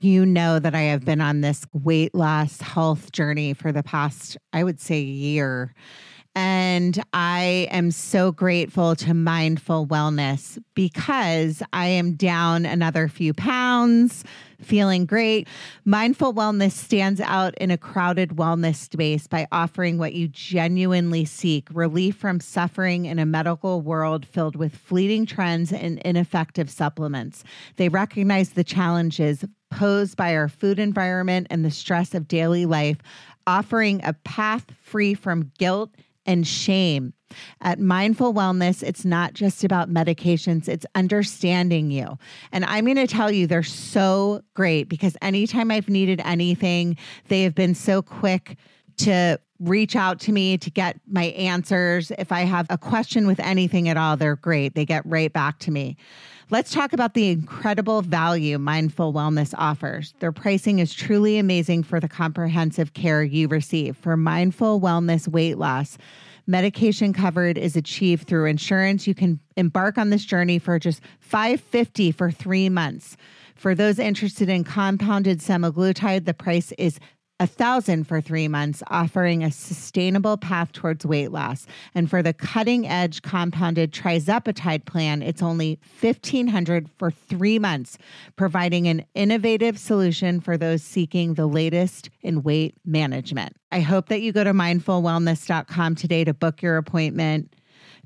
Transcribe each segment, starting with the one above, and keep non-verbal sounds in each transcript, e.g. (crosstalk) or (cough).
You know that I have been on this weight loss health journey for the past, I would say, year. And I am so grateful to Mindful Wellness because I am down another few pounds, feeling great. Mindful Wellness stands out in a crowded wellness space by offering what you genuinely seek relief from suffering in a medical world filled with fleeting trends and ineffective supplements. They recognize the challenges posed by our food environment and the stress of daily life, offering a path free from guilt and shame. At Mindful Wellness, it's not just about medications, it's understanding you. And I'm going to tell you, they're so great because anytime I've needed anything, they have been so quick to reach out to me to get my answers. If I have a question with anything at all, they're great. They get right back to me. Let's talk about the incredible value Mindful Wellness offers. Their pricing is truly amazing for the comprehensive care you receive. For Mindful Wellness weight loss, medication covered is achieved through insurance. You can embark on this journey for just 550 for 3 months. For those interested in compounded semaglutide, the price is a thousand for three months, offering a sustainable path towards weight loss. And for the cutting edge compounded tirzepatide plan, it's only fifteen hundred for three months, providing an innovative solution for those seeking the latest in weight management. I hope that you go to mindfulwellness.com today to book your appointment.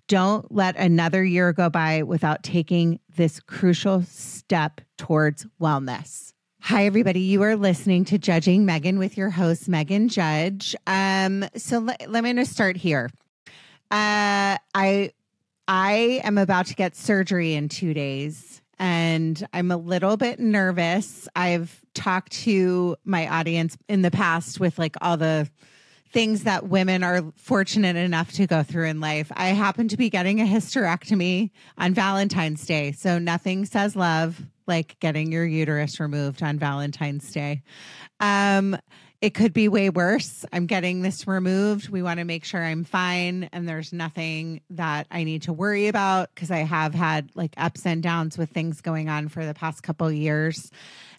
Don't let another year go by without taking this crucial step towards wellness. Hi, everybody. You are listening to Judging Megan with your host, Megan Judge. Um, so let, me just start here. Uh, I I am about to get surgery in two days, and I'm a little bit nervous. I've talked to my audience in the past with like all the things that women are fortunate enough to go through in life. I happen to be getting a hysterectomy on Valentine's Day, so nothing says love like getting your uterus removed on Valentine's Day. Um, it could be way worse. I'm getting this removed. We want to make sure I'm fine and there's nothing that I need to worry about because I have had like ups and downs with things going on for the past couple years.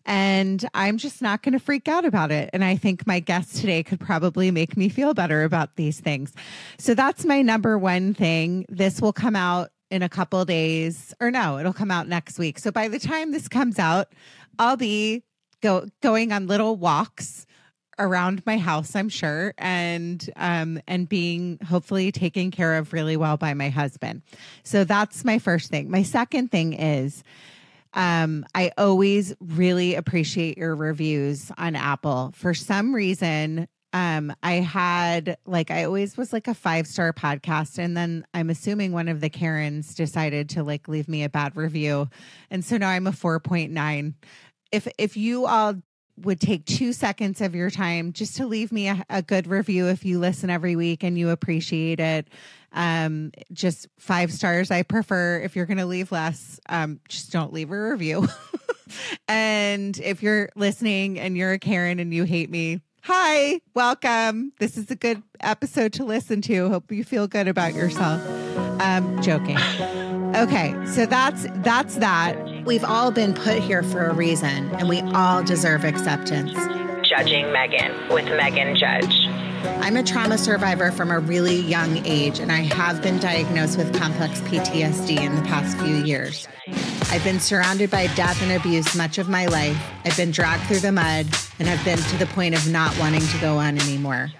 And I'm just not going to freak out about it. And I think my guest today could probably make me feel better about these things. So that's my number one thing. This will come out in a couple days or no it'll come out next week. So by the time this comes out i'll be go going on little walks around my house i'm sure and um and being hopefully taken care of really well by my husband. So that's my first thing. My second thing is um, I always really appreciate your reviews on Apple. For some reason, um i had like i always was like a five star podcast and then i'm assuming one of the karens decided to like leave me a bad review. And so now i'm a 4.9 if if you all would take two seconds of your time just to leave me a, a good review if you listen every week and you appreciate it um just five stars i prefer. If you're gonna leave less um just don't leave a review. (laughs) And if you're listening and you're a karen and you hate me Hi, welcome. This is a good episode to listen to. Hope you feel good about yourself. Um, joking. Okay, so that's that's that. We've all been put here for a reason, and we all deserve acceptance. Judging Megan with Megan Judge. I'm a trauma survivor from a really young age, and I have been diagnosed with complex PTSD in the past few years. I've been surrounded by death and abuse much of my life. I've been dragged through the mud and I've been to the point of not wanting to go on anymore.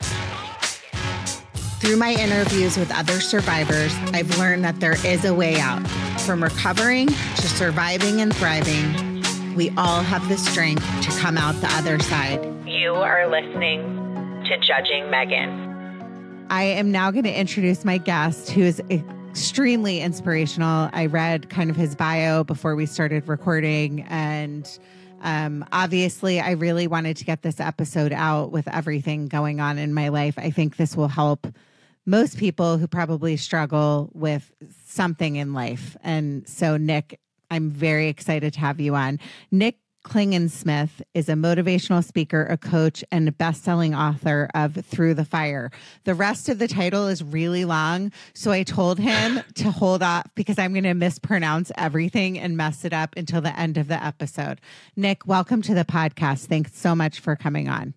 Through my interviews with other survivors, I've learned that there is a way out. From recovering to surviving and thriving, we all have the strength to come out the other side. You are listening to Judging Megan. I am now going to introduce my guest who is extremely inspirational. I read kind of his bio before we started recording and um, obviously, I really wanted to get this episode out with everything going on in my life. I think this will help most people who probably struggle with something in life. And so, Nick, I'm very excited to have you on. Nick Klingensmith is a motivational speaker, a coach, and a best-selling author of Through the Fire. The rest of the title is really long, so I told him (laughs) to hold off because I'm going to mispronounce everything and mess it up until the end of the episode. Nick, welcome to the podcast. Thanks so much for coming on.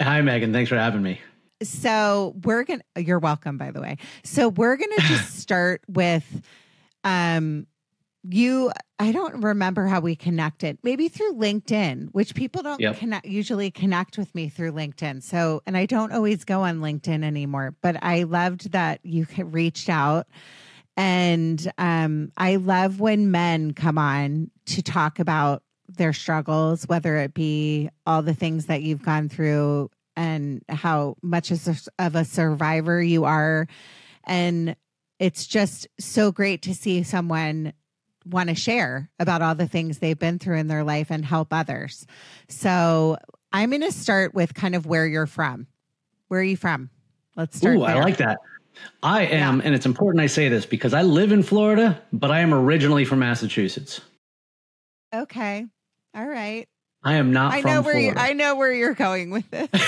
Hi, Megan. Thanks for having me. So we're gonna. You're welcome, by the way. So we're gonna (laughs) just start with, um, you i don't remember how we connected. Maybe through linkedin which people don't Yep. connect usually connect with me through linkedin. So and i don't always go on linkedin anymore but i loved that you reached out. And um i love when men come on to talk about their struggles whether it be all the things that you've gone through and how much of a survivor you are. And it's just so great to see someone want to share about all the things they've been through in their life and help others. So I'm going to start with kind of where you're from. Where are you from? Let's start. Ooh, I like that. I am, and it's important I say this because I live in Florida, but I am originally from Massachusetts. Okay. All right. I am not I from know where you, I know where you're going with this. (laughs)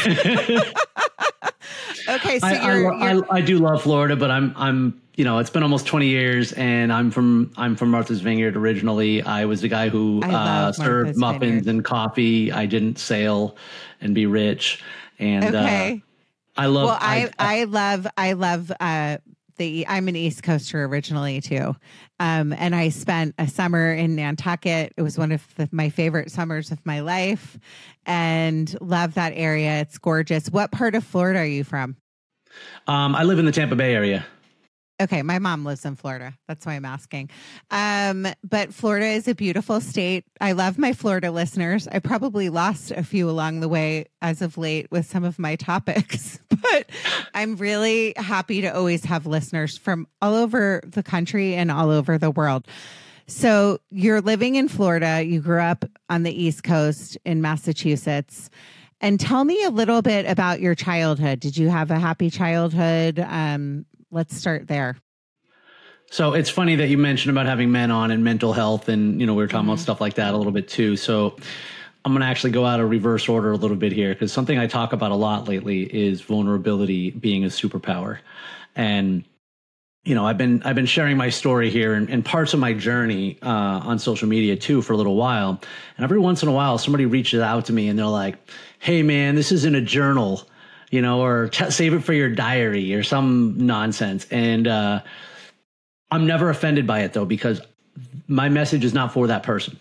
(laughs) okay, so I, I, you're, lo- you're I, I do love Florida, but I'm I'm you know it's been almost 20 years, and I'm from I'm from Martha's Vineyard originally. I was the guy who uh, served Martha's muffins Vineyard. and coffee. I didn't sail and be rich, and okay. uh, I love. well, I, I love I love uh the I'm an East Coaster originally too. Um and I spent a summer in Nantucket. It was one of the, my favorite summers of my life and love that area. It's gorgeous. What part of Florida are you from? um, I live in the Tampa Bay area. Okay, my mom lives in Florida. That's why I'm asking. Um, but Florida is a beautiful state. I love my Florida listeners. I probably lost a few along the way as of late with some of my topics, (laughs) but I'm really happy to always have listeners from all over the country and all over the world. So you're living in Florida. You grew up on the East Coast in Massachusetts. And tell me a little bit about your childhood. Did you have a happy childhood? Um, let's start there. So it's funny that you mentioned about having men on and mental health, and you know we were talking about stuff like that a little bit too. So I'm going to actually go out of reverse order a little bit here because something I talk about a lot lately is vulnerability being a superpower, and you know I've been I've been sharing my story here and, and parts of my journey uh, on social media too for a little while, and every once in a while somebody reaches out to me and they're like, "Hey man, this isn't a journal." You know, or t- save it for your diary or some nonsense. And uh, I'm never offended by it though, because my message is not for that person.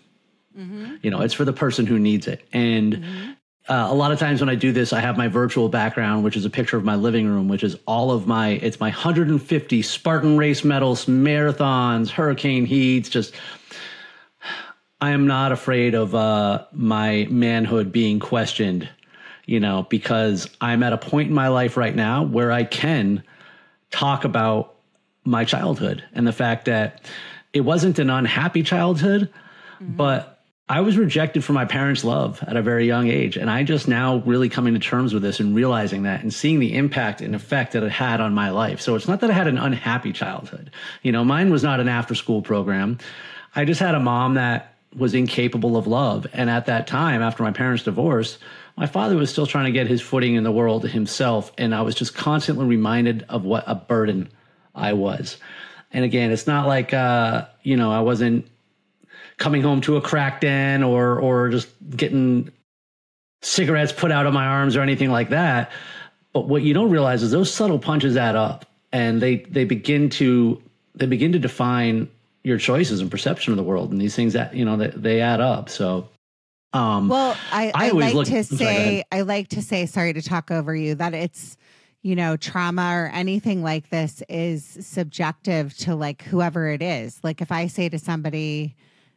You know, it's for the person who needs it. And uh, a lot of times when I do this, I have my virtual background, which is a picture of my living room, which is all of my, it's my 150 Spartan race medals, marathons, hurricane heats, just, I am not afraid of uh, my manhood being questioned, you know, because I'm at a point in my life right now where I can talk about my childhood and the fact that it wasn't an unhappy childhood, mm-hmm. but I was rejected from my parents' love at a very young age. And I just now really coming to terms with this and realizing that and seeing the impact and effect that it had on my life. So it's not that I had an unhappy childhood. You know, mine was not an after school program. I just had a mom that was incapable of love. And at that time, after my parents' divorce, my father was still trying to get his footing in the world himself. And I was just constantly reminded of what a burden I was. And again, it's not like, uh, you know, I wasn't coming home to a crack den or, or just getting cigarettes put out of my arms or anything like that. But what you don't realize is those subtle punches add up and they, they begin to, they begin to define your choices and perception of the world. And these things that, you know, they, they add up. So, um, Well, I, I I, like look- to I'm sorry, say. I like to say, sorry to talk over you, that it's, you know, trauma or anything like this is subjective to like whoever it is. Like if I say to somebody,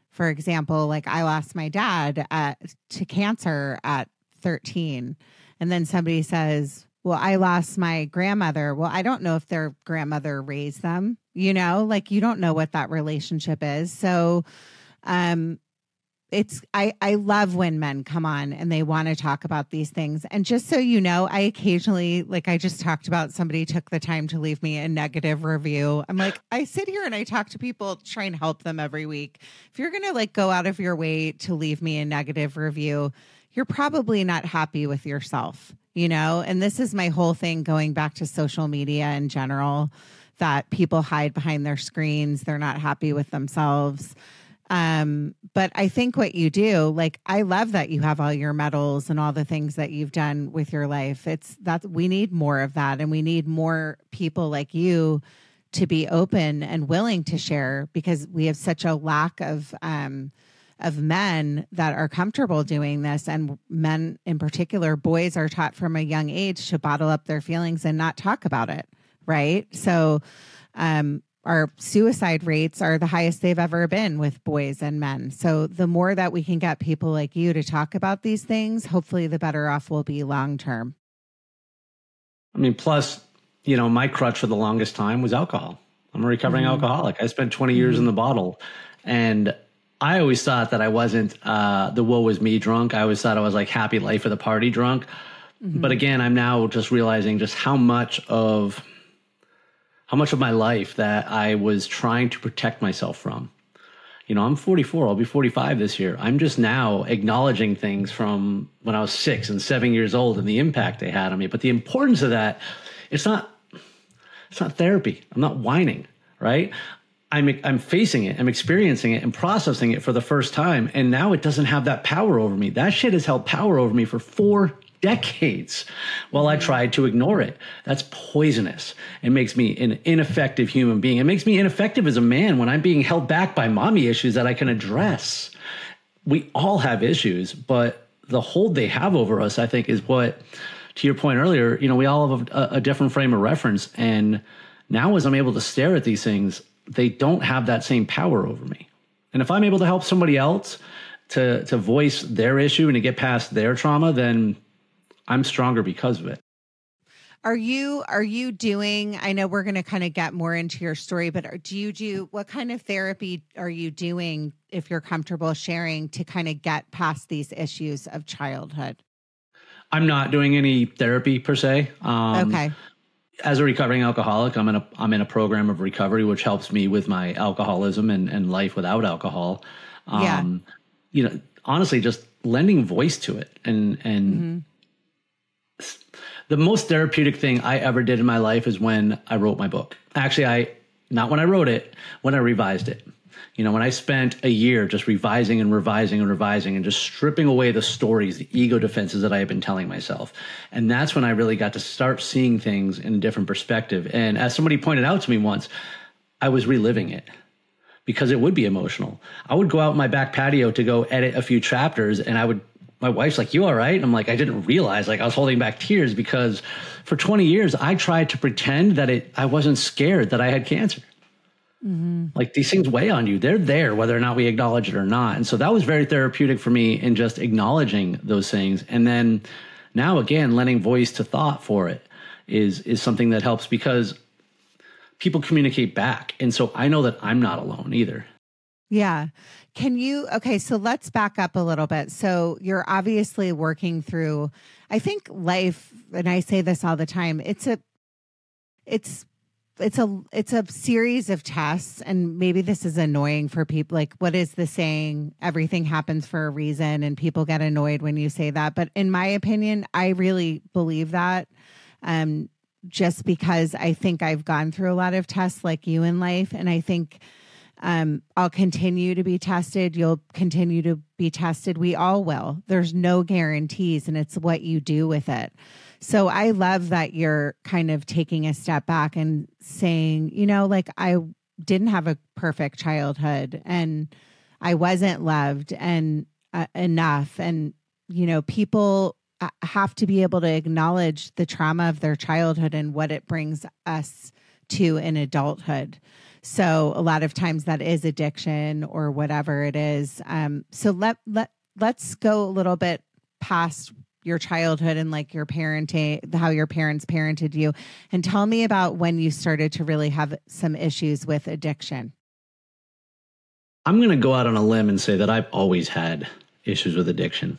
for example, like I lost my dad at, to cancer at 13, and then somebody says, well, I lost my grandmother. Well, I don't know if their grandmother raised them, you know, like you don't know what that relationship is. So, um, it's I I love when men come on and they want to talk about these things. And just so you know, I occasionally like I just talked about somebody took the time to leave me a negative review. I'm like I sit here and I talk to people try and help them every week. If you're going to like go out of your way to leave me a negative review, you're probably not happy with yourself, you know? And this is my whole thing going back to social media in general that people hide behind their screens, they're not happy with themselves um, but I think what you do, like, I love that you have all your medals and all the things that you've done with your life. It's that we need more of that, and we need more people like you to be open and willing to share because we have such a lack of um, of men that are comfortable doing this, and men in particular, boys are taught from a young age to bottle up their feelings and not talk about it, right? So. Um, our suicide rates are the highest they've ever been with boys and men. So the more that we can get people like you to talk about these things, hopefully the better off we'll be long term. I mean, plus, you know, my crutch for the longest time was alcohol. I'm a recovering mm-hmm. alcoholic. I spent 20 years mm-hmm. in the bottle. And I always thought that I wasn't uh, the woe was me drunk. I always thought I was like happy life of the party drunk. Mm-hmm. But again, I'm now just realizing just how much of how much of my life that I was trying to protect myself from. You know, I'm 44, I'll be 45 this year. I'm just now acknowledging things from when I was six and seven years old and the impact they had on me. But the importance of that, it's not, it's not therapy. I'm not whining, right? I'm I'm facing it, I'm experiencing it and processing it for the first time. And now it doesn't have that power over me. That shit has held power over me for four decades while I tried to ignore it. That's poisonous. It makes me an ineffective human being. It makes me ineffective as a man when I'm being held back by mommy issues that I can address. We all have issues, but the hold they have over us, I think, is what, to your point earlier, you know, we all have a, a different frame of reference. And now, as I'm able to stare at these things, they don't have that same power over me. And if I'm able to help somebody else to to voice their issue and to get past their trauma, then I'm stronger because of it. Are you are you doing I know we're going to kind of get more into your story but do you do what kind of therapy are you doing if you're comfortable sharing to kind of get past these issues of childhood? I'm not doing any therapy per se. Um, okay. As a recovering alcoholic, I'm in a I'm in a program of recovery which helps me with my alcoholism and, and life without alcohol. Um, yeah. you know, honestly just lending voice to it and and mm-hmm the most therapeutic thing I ever did in my life is when I wrote my book. Actually, I not when I wrote it, when I revised it. You know, when I spent a year just revising and revising and revising and just stripping away the stories, the ego defenses that I had been telling myself. And that's when I really got to start seeing things in a different perspective. And as somebody pointed out to me once, I was reliving it because it would be emotional. I would go out my back patio to go edit a few chapters and I would my wife's like, "You all right?" And I'm like, "I didn't realize like I was holding back tears because for 20 years I tried to pretend that it I wasn't scared that I had cancer." Mm-hmm. Like these things weigh on you. They're there whether or not we acknowledge it or not. And so that was very therapeutic for me in just acknowledging those things. And then now again, lending voice to thought for it is is something that helps because people communicate back. And so I know that I'm not alone either. Yeah. Can you, okay, so let's back up a little bit. So you're obviously working through, I think life, and I say this all the time, it's a, it's, it's a it's a series of tests and maybe this is annoying for people like what is the saying everything happens for a reason and people get annoyed when you say that but in my opinion i really believe that um just because i think i've gone through a lot of tests like you in life and i think um, I'll continue to be tested. You'll continue to be tested. We all will. There's no guarantees, and it's what you do with it. So I love that you're kind of taking a step back and saying, you know, like I didn't have a perfect childhood and I wasn't loved and uh, enough. And, you know, people uh, have to be able to acknowledge the trauma of their childhood and what it brings us to in adulthood. So a lot of times that is addiction or whatever it is. Um, so let let let's go a little bit past your childhood and like your parenting, how your parents parented you, and tell me about when you started to really have some issues with addiction. I'm going to go out on a limb and say that I've always had issues with addiction.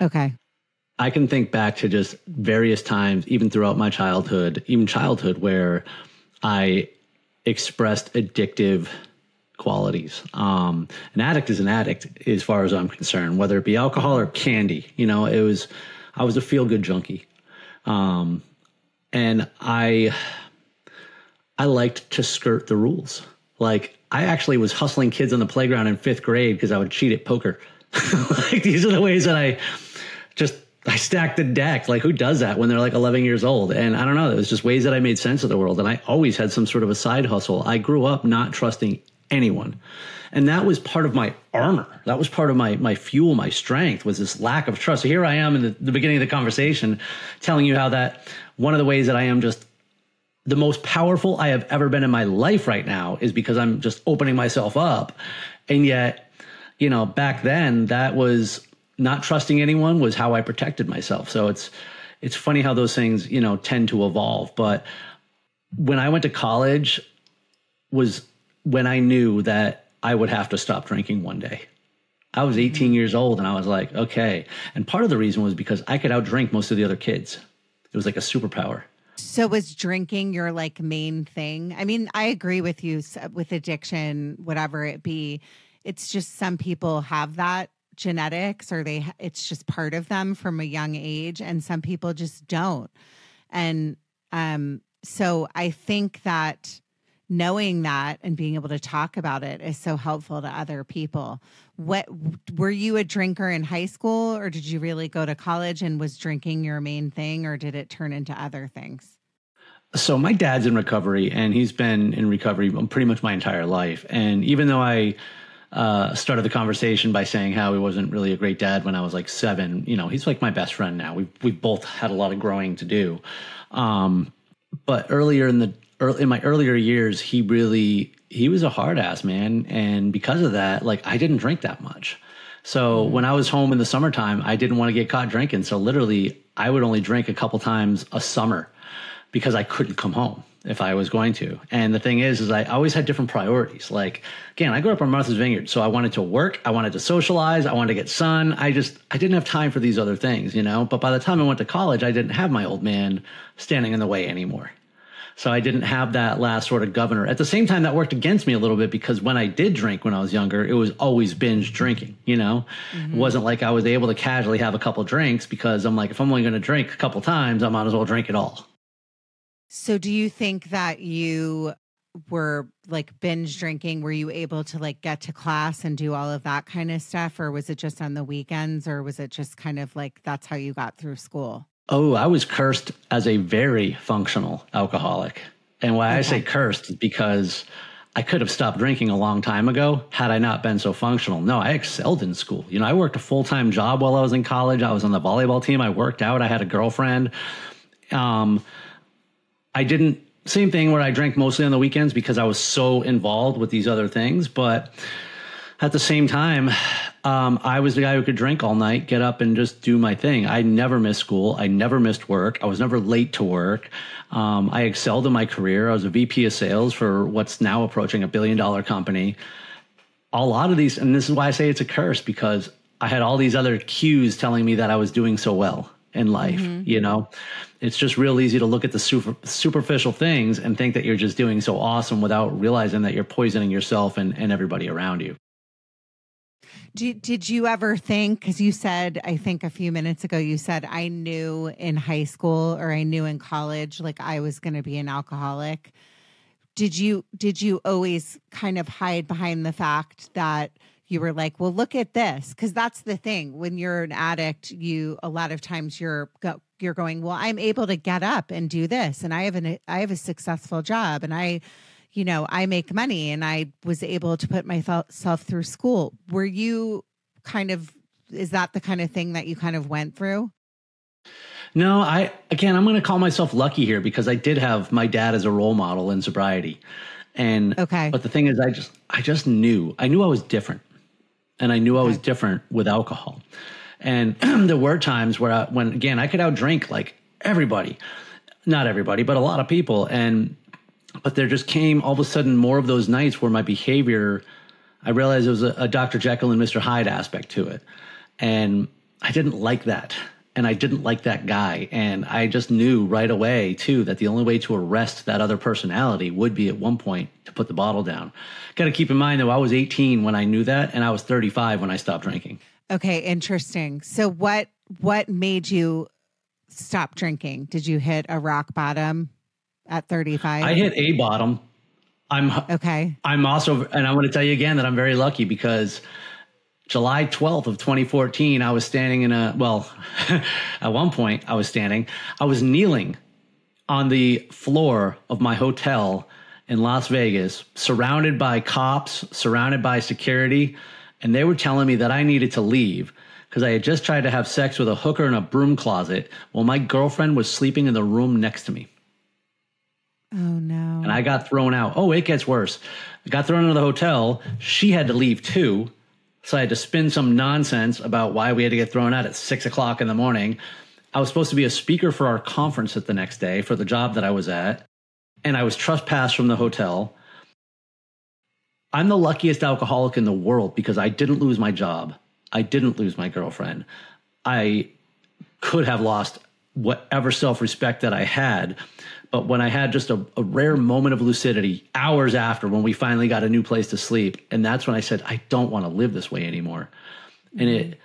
Okay. I can think back to just various times, even throughout my childhood, even childhood, where I expressed addictive qualities. Um, an addict is an addict, as far as I'm concerned, whether it be alcohol or candy. You know, it was, I was a feel good junkie. Um, and I, I liked to skirt the rules. Like I actually was hustling kids on the playground in fifth grade because I would cheat at poker. (laughs) like these are the ways that I I stacked the deck. Like who does that when they're like 11 years old? And I don't know. It was just ways that I made sense of the world. And I always had some sort of a side hustle. I grew up not trusting anyone. And that was part of my armor. That was part of my my fuel, my strength was this lack of trust. So here I am in the, the beginning of the conversation telling you how that one of the ways that I am just the most powerful I have ever been in my life right now is because I'm just opening myself up. And yet, you know, back then that was not trusting anyone was how I protected myself. So it's it's funny how those things, you know, tend to evolve. But when I went to college was when I knew that I would have to stop drinking one day. I was 18 mm-hmm. years old and I was like, okay. And part of the reason was because I could outdrink most of the other kids. It was like a superpower. So was drinking your like main thing? I mean, I agree with you with addiction, whatever it be. It's just some people have that genetics or they it's just part of them from a young age and some people just don't. And um so I think that knowing that and being able to talk about it is so helpful to other people. What were you a drinker in high school or did you really go to college and was drinking your main thing or did it turn into other things? So my dad's in recovery and he's been in recovery pretty much my entire life. And even though I uh, started the conversation by saying how he wasn't really a great dad when I was like seven, you know, he's like my best friend now. We've we've both had a lot of growing to do. Um, but earlier in the early, in my earlier years, he really he was a hard ass man, and because of that, like I didn't drink that much. So mm-hmm. when I was home in the summertime, I didn't want to get caught drinking. So literally, I would only drink a couple times a summer because I couldn't come home if I was going to. And the thing is, is I always had different priorities. Like again, I grew up on Martha's Vineyard, so I wanted to work, I wanted to socialize, I wanted to get sun. I just I didn't have time for these other things, you know. But by the time I went to college, I didn't have my old man standing in the way anymore. So I didn't have that last sort of governor. At the same time, that worked against me a little bit because when I did drink when I was younger, it was always binge drinking. You know, mm-hmm. it wasn't like I was able to casually have a couple drinks because I'm like, if I'm only going to drink a couple times, I might as well drink it all. So, do you think that you were like binge drinking? Were you able to like get to class and do all of that kind of stuff, or was it just on the weekends, or was it just kind of like that's how you got through school? Oh, I was cursed as a very functional alcoholic. And why okay. I say cursed is because I could have stopped drinking a long time ago had I not been so functional. No, I excelled in school. You know, I worked a full time job while I was in college. I was on the volleyball team. I worked out. I had a girlfriend. Um, I didn't, same thing where I drank mostly on the weekends because I was so involved with these other things. But at the same time, um, I was the guy who could drink all night, get up and just do my thing. I never missed school. I never missed work. I was never late to work. Um, I excelled in my career. I was a VP of sales for what's now approaching a billion dollar company. A lot of these, and this is why I say it's a curse because I had all these other cues telling me that I was doing so well in life. Mm-hmm. You know, it's just real easy to look at the super, superficial things and think that you're just doing so awesome without realizing that you're poisoning yourself and, and everybody around you. Did, did you ever think, because you said, I think a few minutes ago, you said, I knew in high school or I knew in college, like I was going to be an alcoholic. Did you, did you always kind of hide behind the fact that you were like, well, look at this? Because that's the thing. When you're an addict, you, a lot of times you're, go, you're going, well, I'm able to get up and do this. And I have an, I have a successful job and I, you know, I make money and I was able to put myself through school. Were you kind of, is that the kind of thing that you kind of went through? No, I, again, I'm going to call myself lucky here because I did have my dad as a role model in sobriety. And, okay. But the thing is, I just, I just knew, I knew I was different and I knew I was different with alcohol. And (clears throat) there were times where, I, when again, I could outdrink like everybody, not everybody, but a lot of people. And but there just came all of a sudden more of those nights where my behavior I realized there was a, a Dr. Jekyll and Mr. Hyde aspect to it. And I didn't like that. And I didn't like that guy. And I just knew right away, too, that the only way to arrest that other personality would be at one point to put the bottle down. Got to keep in mind, though, I was 18 when I knew that, and I was 35 when I stopped drinking. Okay, interesting. So what what made you stop drinking? Did you hit a rock bottom at 35? I hit a bottom. I'm okay. I'm also, and I want to tell you again that I'm very lucky because July 12th of 2014, I was standing in a, well, (laughs) at one point I was standing, I was kneeling on the floor of my hotel in Las Vegas, surrounded by cops, surrounded by security, and they were telling me that I needed to leave because I had just tried to have sex with a hooker in a broom closet while my girlfriend was sleeping in the room next to me. Oh no. And I got thrown out. Oh, it gets worse. I got thrown out of the hotel. She had to leave too. So I had to spin some nonsense about why we had to get thrown out at six o'clock in the morning. I was supposed to be a speaker for our conference at the next day for the job that I was at. And I was trespassed from the hotel. I'm the luckiest alcoholic in the world because I didn't lose my job. I didn't lose my girlfriend. I could have lost whatever self respect that I had. But when I had just a, a, rare moment of lucidity hours after when we finally got a new place to sleep, and that's when I said, I don't want to live this way anymore. And it,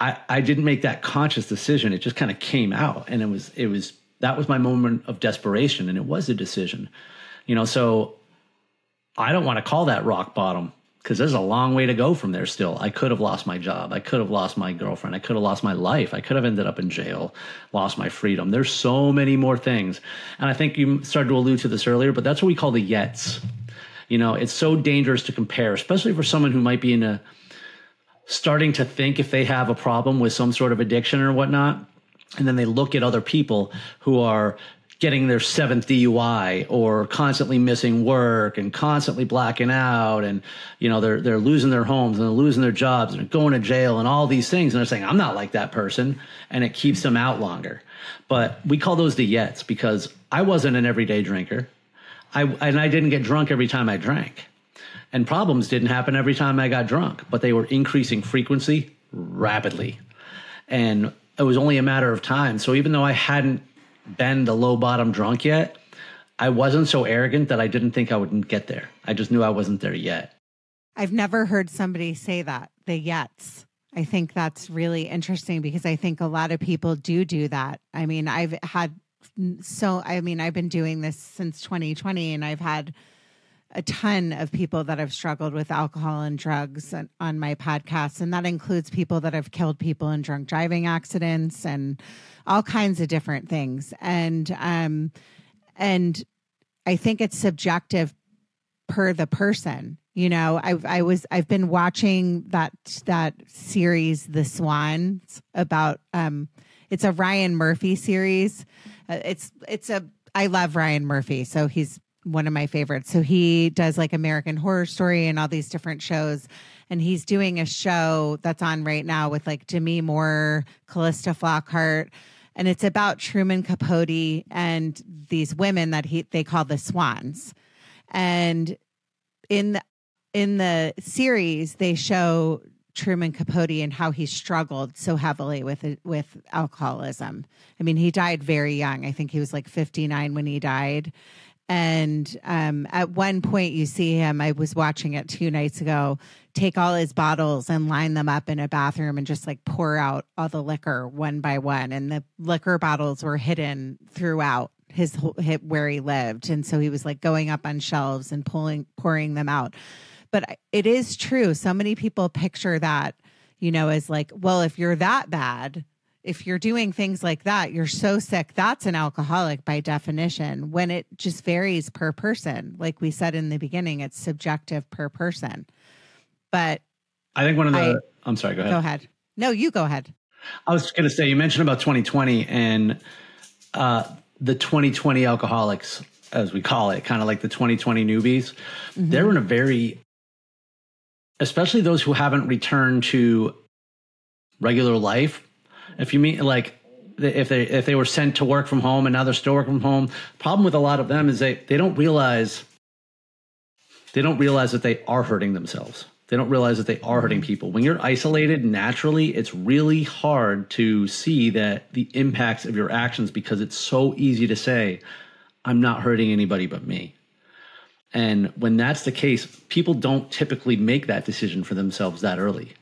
I, I didn't make that conscious decision. It just kind of came out. And it was, it was, that was my moment of desperation. And it was a decision, you know, so I don't want to call that rock bottom because there's a long way to go from there still. I could have lost my job. I could have lost my girlfriend. I could have lost my life. I could have ended up in jail, lost my freedom. There's so many more things. And I think you started to allude to this earlier, but that's what we call the yets. You know, it's so dangerous to compare, especially for someone who might be in a starting to think if they have a problem with some sort of addiction or whatnot. And then they look at other people who are getting their seventh DUI or constantly missing work and constantly blacking out and you know they're they're losing their homes and they're losing their jobs and going to jail and all these things and they're saying I'm not like that person and it keeps them out longer. But we call those the yets because I wasn't an everyday drinker. I and I didn't get drunk every time I drank. And problems didn't happen every time I got drunk, but they were increasing frequency rapidly. And it was only a matter of time. So even though I hadn't been the low bottom drunk yet, I wasn't so arrogant that I didn't think I would get there. I just knew I wasn't there yet. I've never heard somebody say that, the yets. I think that's really interesting because I think a lot of people do do that. I mean, I've had so, I mean, I've been doing this since 2020 and I've had a ton of people that have struggled with alcohol and drugs on, on my podcast. And that includes people that have killed people in drunk driving accidents and all kinds of different things. And, um, and I think it's subjective per the person. You know, I I was I've been watching that that series, The Swans, about um, it's a Ryan Murphy series. Uh, it's it's a I love Ryan Murphy, so he's one of my favorites. So he does like American Horror Story and all these different shows. And he's doing a show that's on right now with like Demi Moore, Calista Flockhart. And it's about Truman Capote and these women that he they call the swans. And in the in the series, they show Truman Capote and how he struggled so heavily with with alcoholism. I mean, he died very young. I think he was like 59 when he died. And um, at one point, you see him. I was watching it two nights ago. Take all his bottles and line them up in a bathroom and just like pour out all the liquor one by one. And the liquor bottles were hidden throughout his where he lived, and so he was like going up on shelves and pulling pouring them out. But it is true. So many people picture that, you know, as like, well, if you're that bad, if you're doing things like that, you're so sick. That's an alcoholic by definition, when it just varies per person. Like we said in the beginning, it's subjective per person. But I think one of the, I, am sorry, go ahead. Go ahead. No, you go ahead. I was going to say, you mentioned about 2020 and uh, the 2020 alcoholics, as we call it, kind of like the 2020 newbies. Mm-hmm. They're in a very, especially those who haven't returned to regular life if you mean like if they if they were sent to work from home and now they're still working from home, problem with a lot of them is they they don't realize they don't realize that they are hurting themselves. They don't realize that they are hurting people. When you're isolated naturally, it's really hard to see that the impacts of your actions because it's so easy to say, I'm not hurting anybody but me. And when that's the case, people don't typically make that decision for themselves that early.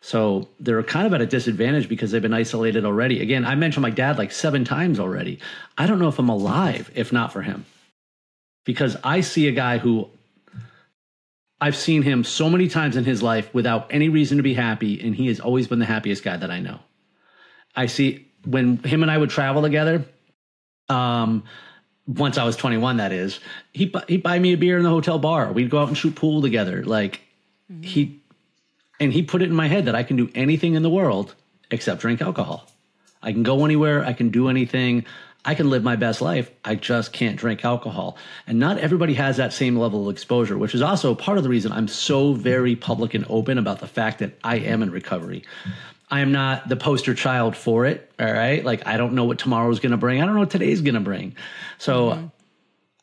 So they're kind of at a disadvantage because they've been isolated already. Again, I mentioned my dad like seven times already. I don't know if I'm alive if not for him. Because I see a guy who I've seen him so many times in his life without any reason to be happy, and he has always been the happiest guy that I know. I see when him and I would travel together, um, once I was 21, that is, he he'd buy me a beer in the hotel bar. We'd go out and shoot pool together. Like mm-hmm. he, and he put it in my head that I can do anything in the world except drink alcohol. I can go anywhere. I can do anything. I can live my best life. I just can't drink alcohol. And not everybody has that same level of exposure, which is also part of the reason I'm so very public and open about the fact that I am in recovery. I am not the poster child for it. All right. Like, I don't know what tomorrow's going to bring. I don't know what today's going to bring. So, mm-hmm.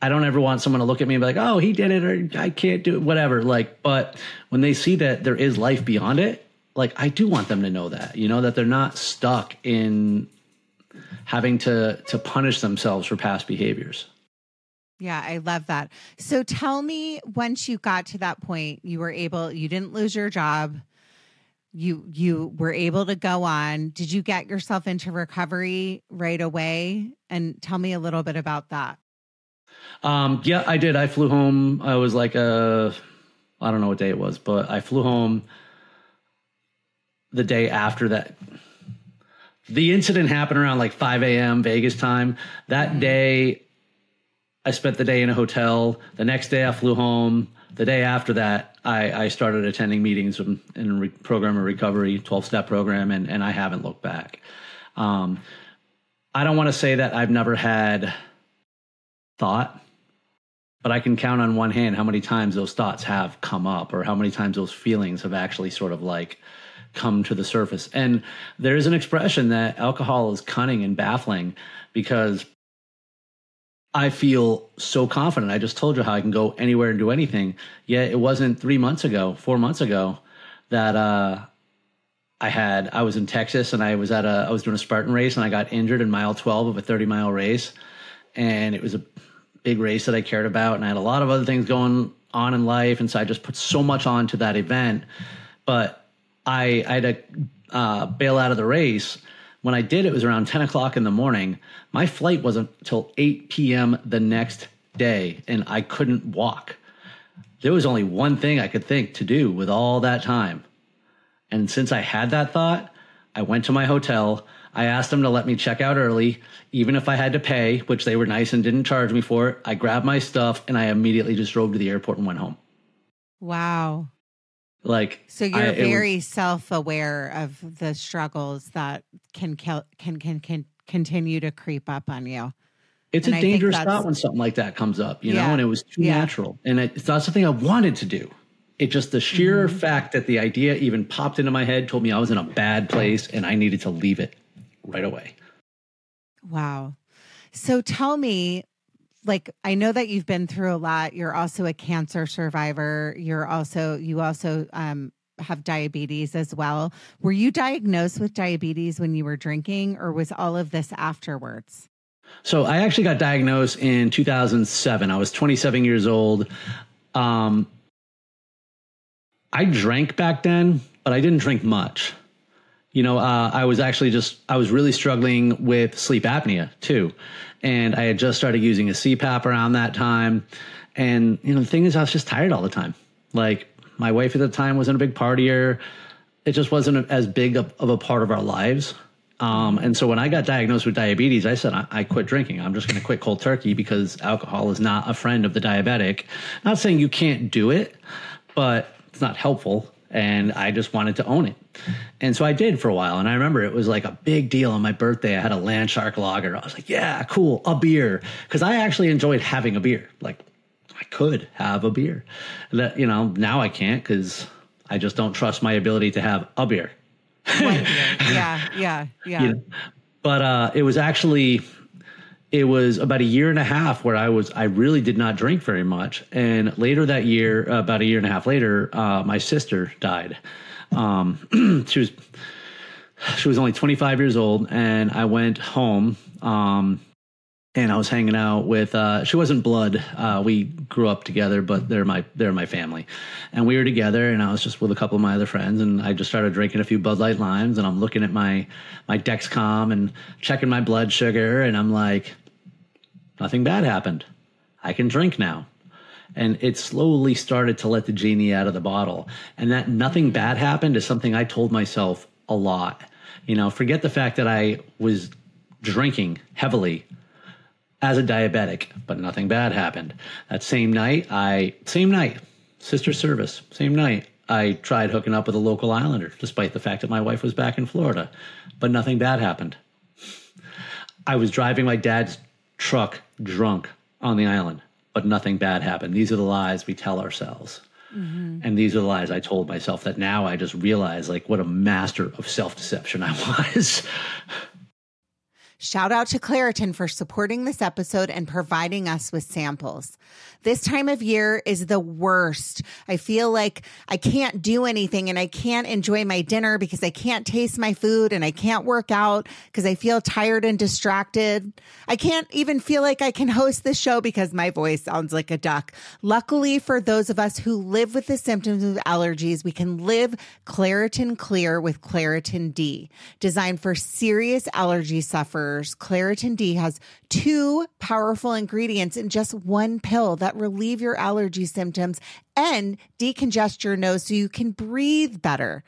I don't ever want someone to look at me and be like, oh, he did it or I can't do it, whatever. Like, but when they see that there is life beyond it, like, I do want them to know that, you know, that they're not stuck in having to to punish themselves for past behaviors. Yeah, I love that. So tell me once you got to that point, you were able you didn't lose your job you you were able to go on did you get yourself into recovery right away and tell me a little bit about that um yeah i did. I flew home. I was like I don't know what day it was but i flew home the day after that. The incident happened around like 5 a.m vegas time. That mm-hmm. day i spent the day in a hotel. The next day i flew home. The day after that, I, I started attending meetings in, in re- program of recovery, 12 step program, and, and I haven't looked back. Um, I don't want to say that I've never had thought, but I can count on one hand how many times those thoughts have come up or how many times those feelings have actually sort of like come to the surface. And there's an expression that alcohol is cunning and baffling because I feel so confident. I just told you how I can go anywhere and do anything. Yet it wasn't three months ago, four months ago, that uh, I had. I was in Texas and I was at a. I was doing a Spartan race and I got injured in mile twelve of a thirty mile race, and it was a big race that I cared about, and I had a lot of other things going on in life, and so I just put so much on to that event. But I, I had to uh, bail out of the race when I did, it was around 10 o'clock in the morning. My flight wasn't until 8 p.m. the next day, and I couldn't walk. There was only one thing I could think to do with all that time. And since I had that thought, I went to my hotel. I asked them to let me check out early, even if I had to pay, which they were nice and didn't charge me for it. I grabbed my stuff and I immediately just drove to the airport and went home. Wow. Like so, you're I, very was, self-aware of the struggles that can can can can continue to creep up on you. It's and a dangerous thought when something like that comes up, you yeah, know, and it was too yeah. natural, and it, it's not something I wanted to do. It just the sheer mm-hmm. fact that the idea even popped into my head told me I was in a bad place and I needed to leave it right away. Wow. So tell me, like I know that you've been through a lot. You're also a cancer survivor. You're also you also um have diabetes as well. Were you diagnosed with diabetes when you were drinking or was all of this afterwards? So I actually got diagnosed in 2007. I was 27 years old. Um I drank back then, but I didn't drink much. You know, uh, I was actually just, I was really struggling with sleep apnea too and I had just started using a CPAP around that time. And you know, the thing is, I was just tired all the time. Like my wife at the time wasn't a big partier. It just wasn't as big of, of a part of our lives. Um, and so when I got diagnosed with diabetes, I said, I, I quit drinking. I'm just going to quit cold turkey because alcohol is not a friend of the diabetic. Not saying you can't do it, but it's not helpful and I just wanted to own it. And so I did for a while. And I remember it was like a big deal on my birthday. I had a Landshark lager. I was like, yeah, cool, a beer. Because I actually enjoyed having a beer. Like, I could have a beer. That, you know, now I can't because I just don't trust my ability to have a beer. (laughs) yeah, yeah, yeah. You know? But uh, it was actually it was about a year and a half where I was I really did not drink very much, and later that year, about a year and a half later, uh, my sister died. Um, (clears throat) she was she was only 25 years old, and I went home. Um, and I was hanging out with. Uh, she wasn't blood. Uh, we grew up together, but they're my they're my family, and we were together. And I was just with a couple of my other friends, and I just started drinking a few Bud Light limes. And I'm looking at my my Dexcom and checking my blood sugar, and I'm like, nothing bad happened. I can drink now. And it slowly started to let the genie out of the bottle. And that nothing bad happened is something I told myself a lot. You know, forget the fact that I was drinking heavily as a diabetic, but nothing bad happened. That same night, I, same night, sister service, same night, I tried hooking up with a local islander, despite the fact that my wife was back in Florida, but nothing bad happened. I was driving my dad's truck drunk on the island, but nothing bad happened. These are the lies we tell ourselves. Mm-hmm. And these are the lies I told myself that now I just realize like what a master of self deception I (laughs) was. Shout out to Claritin for supporting this episode and providing us with samples. This time of year is the worst. I feel like I can't do anything and I can't enjoy my dinner because I can't taste my food and I can't work out because I feel tired and distracted. I can't even feel like I can host this show because my voice sounds like a duck. Luckily for those of us who live with the symptoms of allergies, we can live Claritin Clear with Claritin D. Designed for serious allergy sufferers, Claritin D has two powerful ingredients in just one pill that relieve your allergy symptoms and decongest your nose so you can breathe better.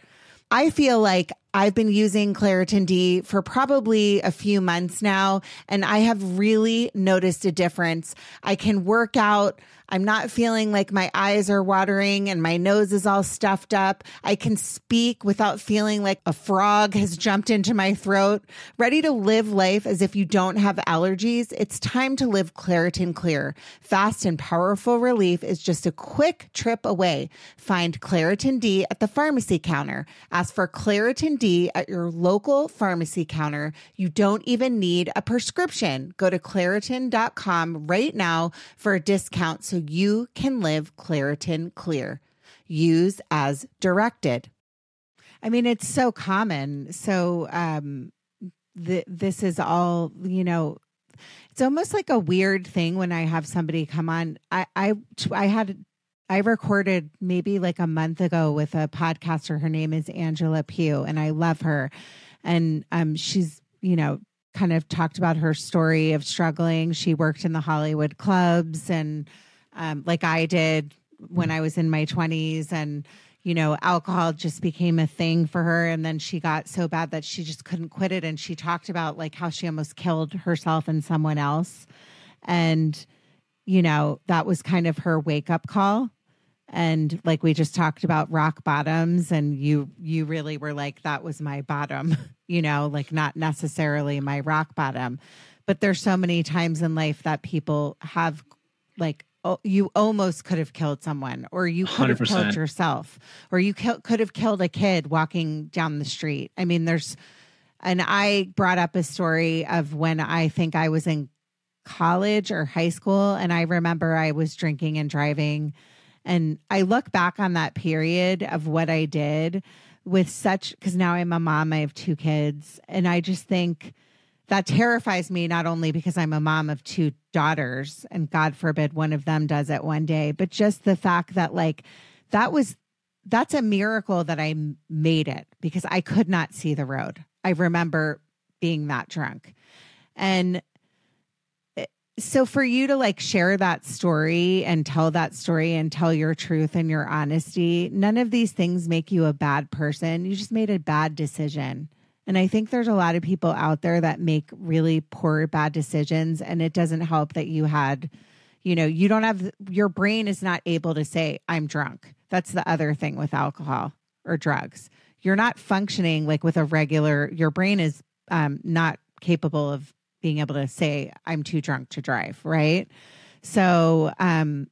I feel like I've been using Claritin D for probably a few months now, and I have really noticed a difference. I can work out I'm not feeling like my eyes are watering and my nose is all stuffed up. I can speak without feeling like a frog has jumped into my throat. Ready to live life as if you don't have allergies? It's time to live Claritin Clear. Fast and powerful relief is just a quick trip away. Find Claritin D at the pharmacy counter. Ask for Claritin D at your local pharmacy counter. You don't even need a prescription. Go to Claritin.com right now for a discount. So you can live Claritin Clear. Use as directed. I mean, it's so common. So, um, the, this is all, you know, it's almost like a weird thing when I have somebody come on. I, I, I had, I recorded maybe like a month ago with a podcaster. Her name is Angela Pugh, and I love her. And um, she's, you know, kind of talked about her story of struggling. She worked in the Hollywood clubs and um, like I did when I was in my 20s. And, you know, alcohol just became a thing for her. And then she got so bad that she just couldn't quit it. And she talked about like how she almost killed herself and someone else. And, you know, that was kind of her wake up call. And like we just talked about rock bottoms, and you you really were like, that was my bottom, (laughs) you know, like not necessarily my rock bottom. But there's so many times in life that people have like you almost could have killed someone or you could 100%. have killed yourself or you could have killed a kid walking down the street i mean there's and i brought up a story of when i think i was in college or high school and i remember i was drinking and driving and i look back on that period of what i did with such because now i'm a mom i have two kids and i just think that terrifies me not only because I'm a mom of two daughters and God forbid one of them does it one day, but just the fact that like that was that's a miracle that I made it because I could not see the road. I remember being that drunk. And so for you to like share that story and tell that story and tell your truth and your honesty, none of these things make you a bad person. You just made a bad decision. And I think there's a lot of people out there that make really poor, bad decisions. And it doesn't help that you had, you know, you don't have, your brain is not able to say, I'm drunk. That's the other thing with alcohol or drugs. You're not functioning like with a regular, your brain is um, not capable of being able to say, I'm too drunk to drive. Right. So, um,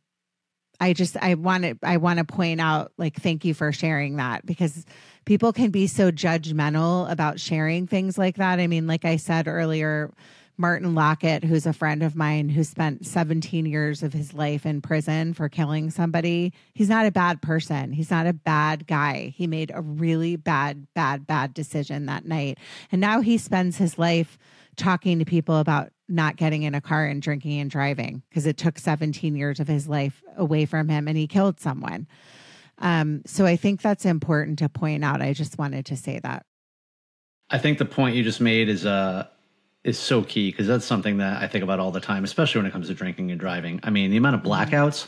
I just I want to I want to point out like thank you for sharing that because people can be so judgmental about sharing things like that. I mean, like I said earlier, Martin Lockett, who's a friend of mine who spent 17 years of his life in prison for killing somebody. He's not a bad person. He's not a bad guy. He made a really bad, bad, bad decision that night. And now he spends his life talking to people about not getting in a car and drinking and driving because it took 17 years of his life away from him and he killed someone. Um, so I think that's important to point out. I just wanted to say that. I think the point you just made is uh is so key because that's something that I think about all the time, especially when it comes to drinking and driving. I mean, the amount of mm-hmm. blackouts,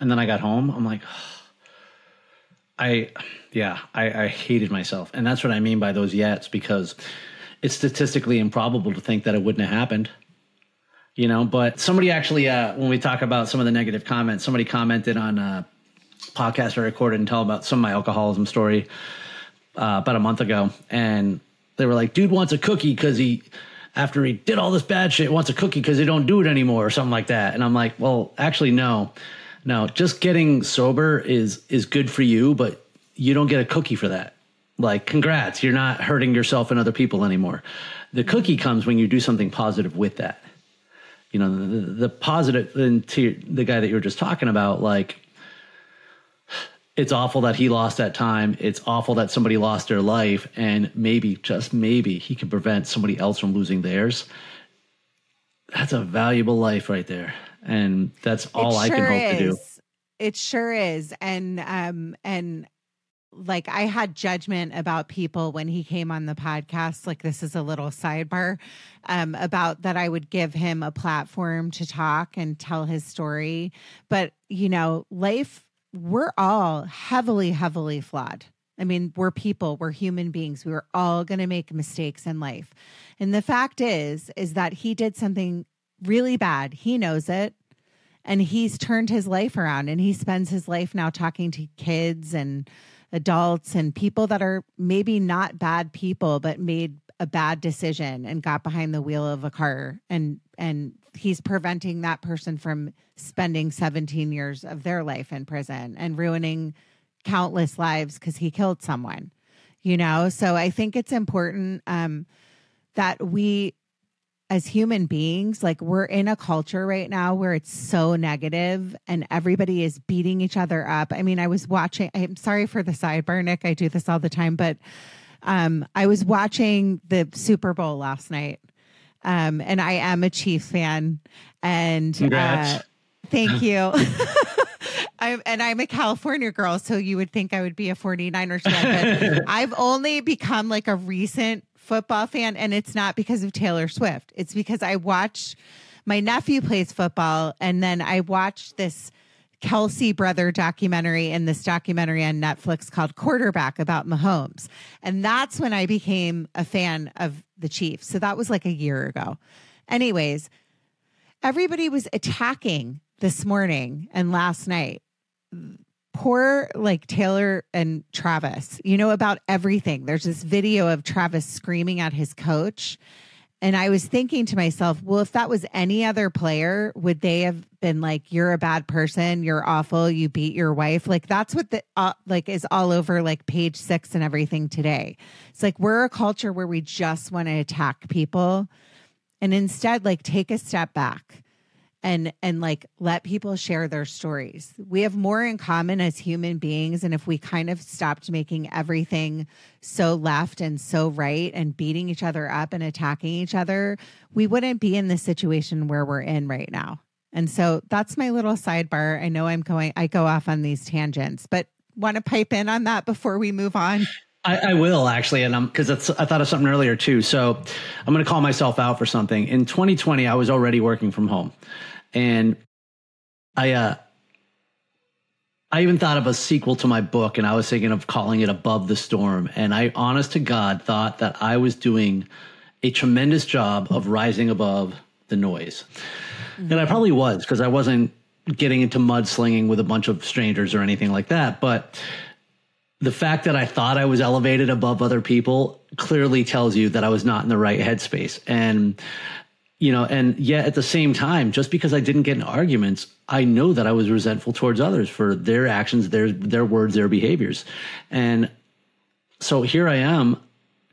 and then I got home, I'm like, (sighs) I, yeah, I, I hated myself, and that's what I mean by those yets because it's statistically improbable to think that it wouldn't have happened. You know, but somebody actually, uh, when we talk about some of the negative comments, somebody commented on a podcast I recorded and tell about some of my alcoholism story uh, about a month ago, and they were like, "Dude wants a cookie because he." after he did all this bad shit wants a cookie because he don't do it anymore or something like that. And I'm like, well, actually, no, no, just getting sober is is good for you, but you don't get a cookie for that. Like, congrats, you're not hurting yourself and other people anymore. The cookie comes when you do something positive with that. You know, the, the positive, and to the guy that you were just talking about, like, it's awful that he lost that time. It's awful that somebody lost their life, and maybe, just maybe, he can prevent somebody else from losing theirs. That's a valuable life right there, and that's all sure I can hope is. to do. It sure is, and um, and like I had judgment about people when he came on the podcast. Like this is a little sidebar um, about that I would give him a platform to talk and tell his story. But you know, life we're all heavily, heavily flawed. I mean, we're people, we're human beings. We're all going to make mistakes in life. And the fact is, is that he did something really bad. He knows it. And he's turned his life around and he spends his life now talking to kids and adults and people that are maybe not bad people, but made a bad decision and got behind the wheel of a car. And and he's preventing that person from spending 17 years of their life in prison and ruining countless lives because he killed someone you know? So i think it's important um, that we as human beings like we're in a culture right now where it's so negative and everybody is beating each other up i mean i was watching i'm sorry for the sidebar nick i do this all the time but um, i was watching the super bowl last night um, and I am a Chiefs fan. And uh, thank you. (laughs) (laughs) I'm, and I'm a California girl, so you would think I would be a 49ers fan. But (laughs) I've only become like a recent football fan, and it's not because of Taylor Swift. It's because I watch my nephew plays football, and then I watched this Kelce brother documentary in this documentary on Netflix called Quarterback about Mahomes. And that's when I became a fan of the Chiefs. So that was like a year ago. Anyways, everybody was attacking this morning and last night. Poor like Taylor and Travis, you know, about everything. There's this video of Travis screaming at his coach and I was thinking to myself, well, if that was any other player, would they have been like, "You're a bad person. You're awful. You beat your wife." Like that's what the uh, like is all over like page six and everything today. It's like we're a culture where we just want to attack people, and instead, like take a step back and and like let people share their stories. We have more in common as human beings and if we kind of stopped making everything so left and so right and beating each other up and attacking each other, we wouldn't be in the situation where we're in right now. And so that's my little sidebar. I know I'm going I go off on these tangents, but want to pipe in on that before we move on? I, I, will actually, and I'm because I thought of something earlier too. So I'm going to call myself out for something. In 2020, I was already working from home, and I uh I even thought of a sequel to my book and I was thinking of calling it Above the Storm. And I honest to God thought that I was doing a tremendous job of rising above the noise. Mm-hmm. And I probably was because I wasn't getting into mudslinging with a bunch of strangers or anything like that. But the fact that I thought I was elevated above other people clearly tells you that I was not in the right headspace. And you know, and yet at the same time, just because I didn't get in arguments, I know that I was resentful towards others for their actions, their their words, their behaviors. And so here I am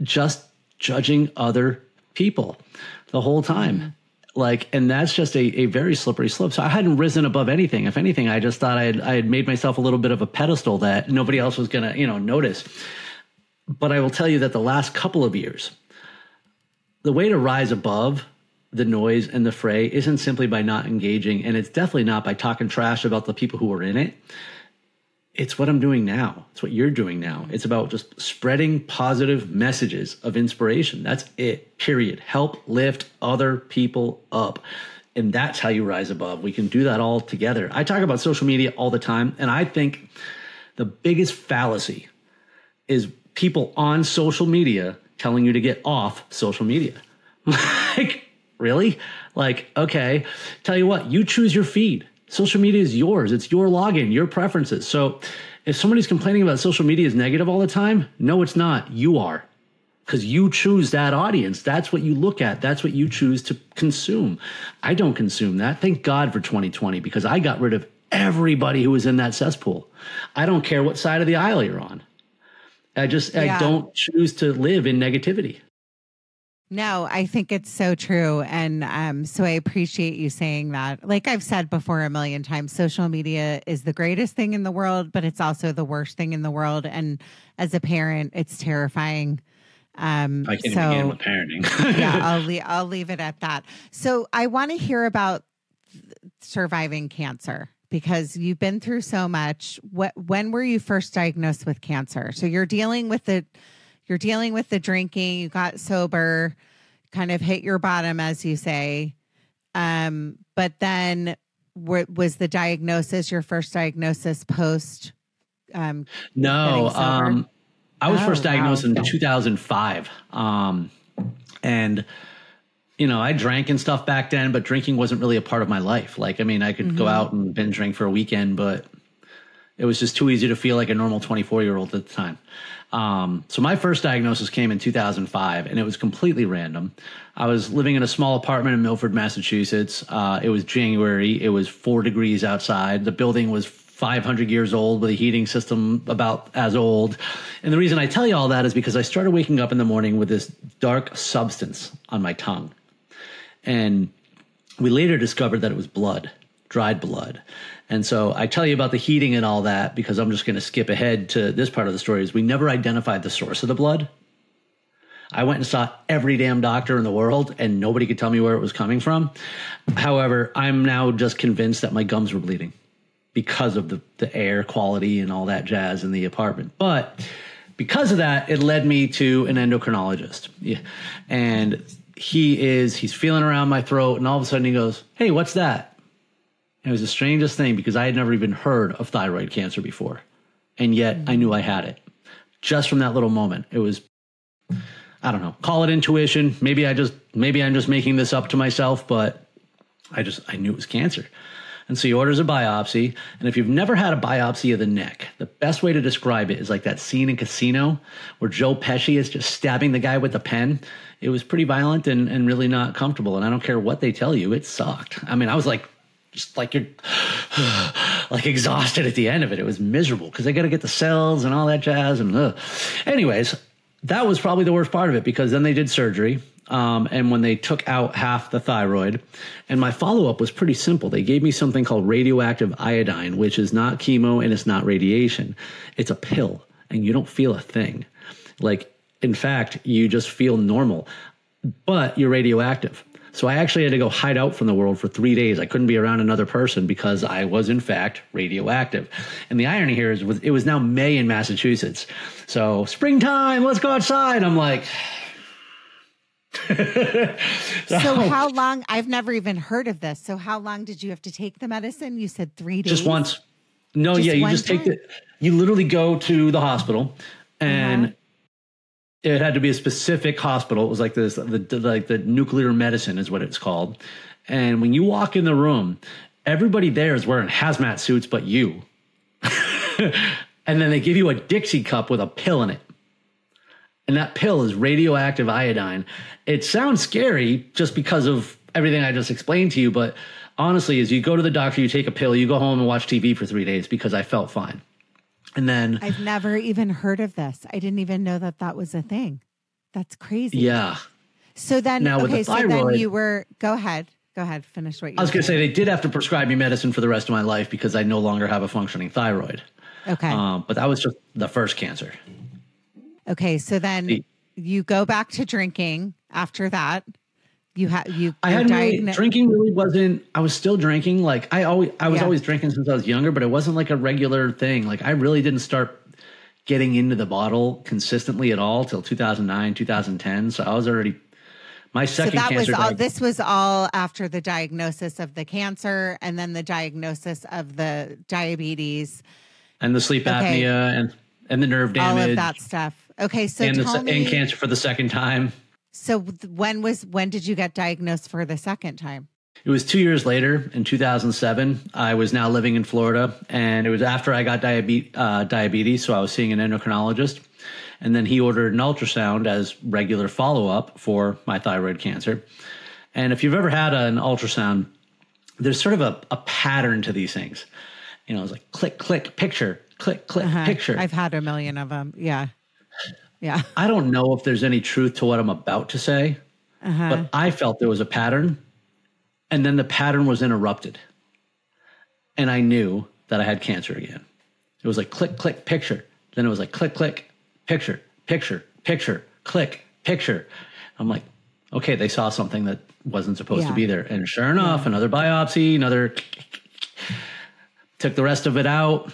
just judging other people the whole time. Mm-hmm like and that's just a, a very slippery slope so i hadn't risen above anything if anything i just thought i had, I had made myself a little bit of a pedestal that nobody else was going to you know notice but i will tell you that the last couple of years the way to rise above the noise and the fray isn't simply by not engaging and it's definitely not by talking trash about the people who are in it it's what I'm doing now. It's what you're doing now. It's about just spreading positive messages of inspiration. That's it, period. Help lift other people up. And that's how you rise above. We can do that all together. I talk about social media all the time. And I think the biggest fallacy is people on social media telling you to get off social media. (laughs) really? Like, okay, tell you what, you choose your feed Social media is yours. It's your login, your preferences. So if somebody's complaining about social media is negative all the time, no, it's not. You are. Because you choose that audience. That's what you look at. That's what you choose to consume. I don't consume that. Thank God for 2020 because I got rid of everybody who was in that cesspool. I don't care what side of the aisle you're on. I just yeah. I don't choose to live in negativity. No, I think it's so true. And um, so I appreciate you saying that. Like I've said before a million times, social media is the greatest thing in the world, but it's also the worst thing in the world. And as a parent, it's terrifying. Um, I can't so, with parenting. yeah, (laughs) I'll, le- I'll leave it at that. So I want to hear about surviving cancer because you've been through so much. What, when were you first diagnosed with cancer? So you're dealing with the you're dealing with the drinking, you got sober, kind of hit your bottom, as you say. Um, but then was the diagnosis your first diagnosis post? Um, no, um, I was oh, first diagnosed wow. in 2005. Um, and you know, I drank and stuff back then, but drinking wasn't really a part of my life. Like, I mean, I could mm-hmm. go out and binge drink for a weekend, but it was just too easy to feel like a normal 24 year old at the time. Um, so my first diagnosis came in 2005, and it was completely random. I was living in a small apartment in Milford, Massachusetts. Uh, it was January. It was four degrees outside. The building was 500 years old with a heating system about as old. And the reason I tell you all that is because I started waking up in the morning with this dark substance on my tongue. And we later discovered that it was blood, dried blood. And so I tell you about the heating and all that because I'm just going to skip ahead to this part of the story is we never identified the source of the blood. I went and saw every damn doctor in the world and nobody could tell me where it was coming from. However, I'm now just convinced that my gums were bleeding because of the, the air quality and all that jazz in the apartment. But because of that, it led me to an endocrinologist. And he is, he's feeling around my throat and all of a sudden he goes, Hey, what's that? It was the strangest thing because I had never even heard of thyroid cancer before. And yet I knew I had it just from that little moment. It was, I don't know, call it intuition. Maybe I just, maybe I'm just making this up to myself, but I just, I knew it was cancer. And so he orders a biopsy. And if you've never had a biopsy of the neck, the best way to describe it is like that scene in Casino where Joe Pesci is just stabbing the guy with a pen. It was pretty violent and, and really not comfortable. And I don't care what they tell you, it sucked. I mean, I was like just like you're (sighs) like exhausted at the end of it. It was miserable because they got to get the cells and all that jazz. And uh. anyways, that was probably the worst part of it because then they did surgery. Um, and when they took out half the thyroid, and my follow up was pretty simple. They gave me something called radioactive iodine, which is not chemo and it's not radiation. It's a pill, and you don't feel a thing. Like, in fact, you just feel normal, but you're radioactive. So I actually had to go hide out from the world for three days. I couldn't be around another person because I was, in fact, radioactive. And the irony here is it was now May in Massachusetts. So springtime, let's go outside. I'm like, (laughs) so, so, (laughs) how long? I've never even heard of this. So how long did you have to take the medicine? You said three days. Just once. No, just yeah, you just time? take it. You literally go to the hospital, and uh-huh it had to be a specific hospital. It was like this, the, like the nuclear medicine is what it's called. And when you walk in the room, everybody there is wearing hazmat suits, but you. (laughs) and then they give you a Dixie cup with a pill in it. And that pill is radioactive iodine. It sounds scary just because of everything I just explained to you, but honestly, as you go to the doctor, you take a pill, you go home and watch TV for three days because I felt fine. And then I've never even heard of this. I didn't even know that that was a thing. That's crazy. Yeah. So then, Now, with the okay, so then you were, go ahead. Go ahead. Finish what you I was going to say they did have to prescribe me medicine for the rest of my life because I no longer have a functioning thyroid. Okay. Um, but that was just the first cancer. okay. So then the- you go back to drinking after that. You had, you, I hadn't really, drinking really wasn't. I was still drinking. Like I always, I was Yeah. always drinking since I was younger, but it wasn't like a regular thing. Like I really didn't start getting into the bottle consistently at all till 2009, 2010. So I was already my second. So that was all, diag- this was all after the diagnosis of the cancer and then the diagnosis of the diabetes, and the sleep Okay. apnea and and the nerve damage, all of that stuff. Okay. So and the me, and cancer for the second time. So when was, when did you get diagnosed for the second time? It was two years later in 2007. I was now living in Florida, and it was after I got diabetes. Uh, diabetes, so I was seeing an endocrinologist, and then he ordered an ultrasound as regular follow up for my thyroid cancer. And if you've ever had an ultrasound, there's sort of a, a pattern to these things. You know, it's like click, click, picture, click, click, Uh-huh. picture. I've had a million of them. Yeah. Yeah. I don't know if there's any truth to what I'm about to say, Uh-huh. but I felt there was a pattern, and then the pattern was interrupted, and I knew that I had cancer again. It was like click, click, picture. Then it was like click, click, picture, picture, picture, click, picture. I'm like, okay, they saw something that wasn't supposed Yeah. to be there, and sure enough, another biopsy, another. Took the rest of it out,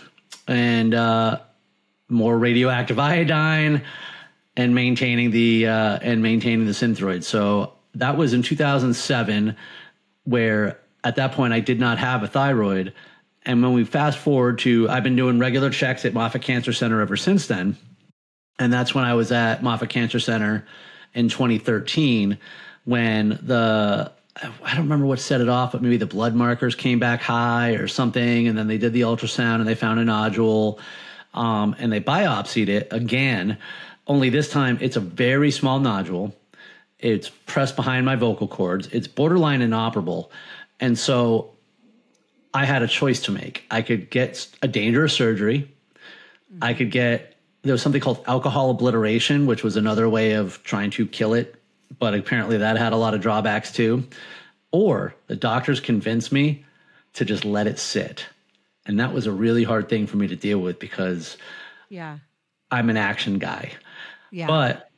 and uh, more radioactive (laughs) iodine and maintaining the uh, and maintaining the synthroid. So that was in 2007, where at that point I did not have a thyroid. And when we fast forward to, I've been doing regular checks at Moffitt Cancer Center ever since then. And that's when I was at Moffitt Cancer Center in 2013 when the I don't remember what set it off, but maybe the blood markers came back high or something, and then they did the ultrasound and they found a nodule, um, and they biopsied it again. Only this time, it's a very small nodule. It's pressed behind my vocal cords. It's borderline inoperable, and so I had a choice to make. I could get a dangerous surgery. I could get there was something called alcohol obliteration, which was another way of trying to kill it, but apparently that had a lot of drawbacks too. Or the doctors convinced me to just let it sit. And that was a really hard thing for me to deal with because Yeah. I'm an action guy. Yeah. But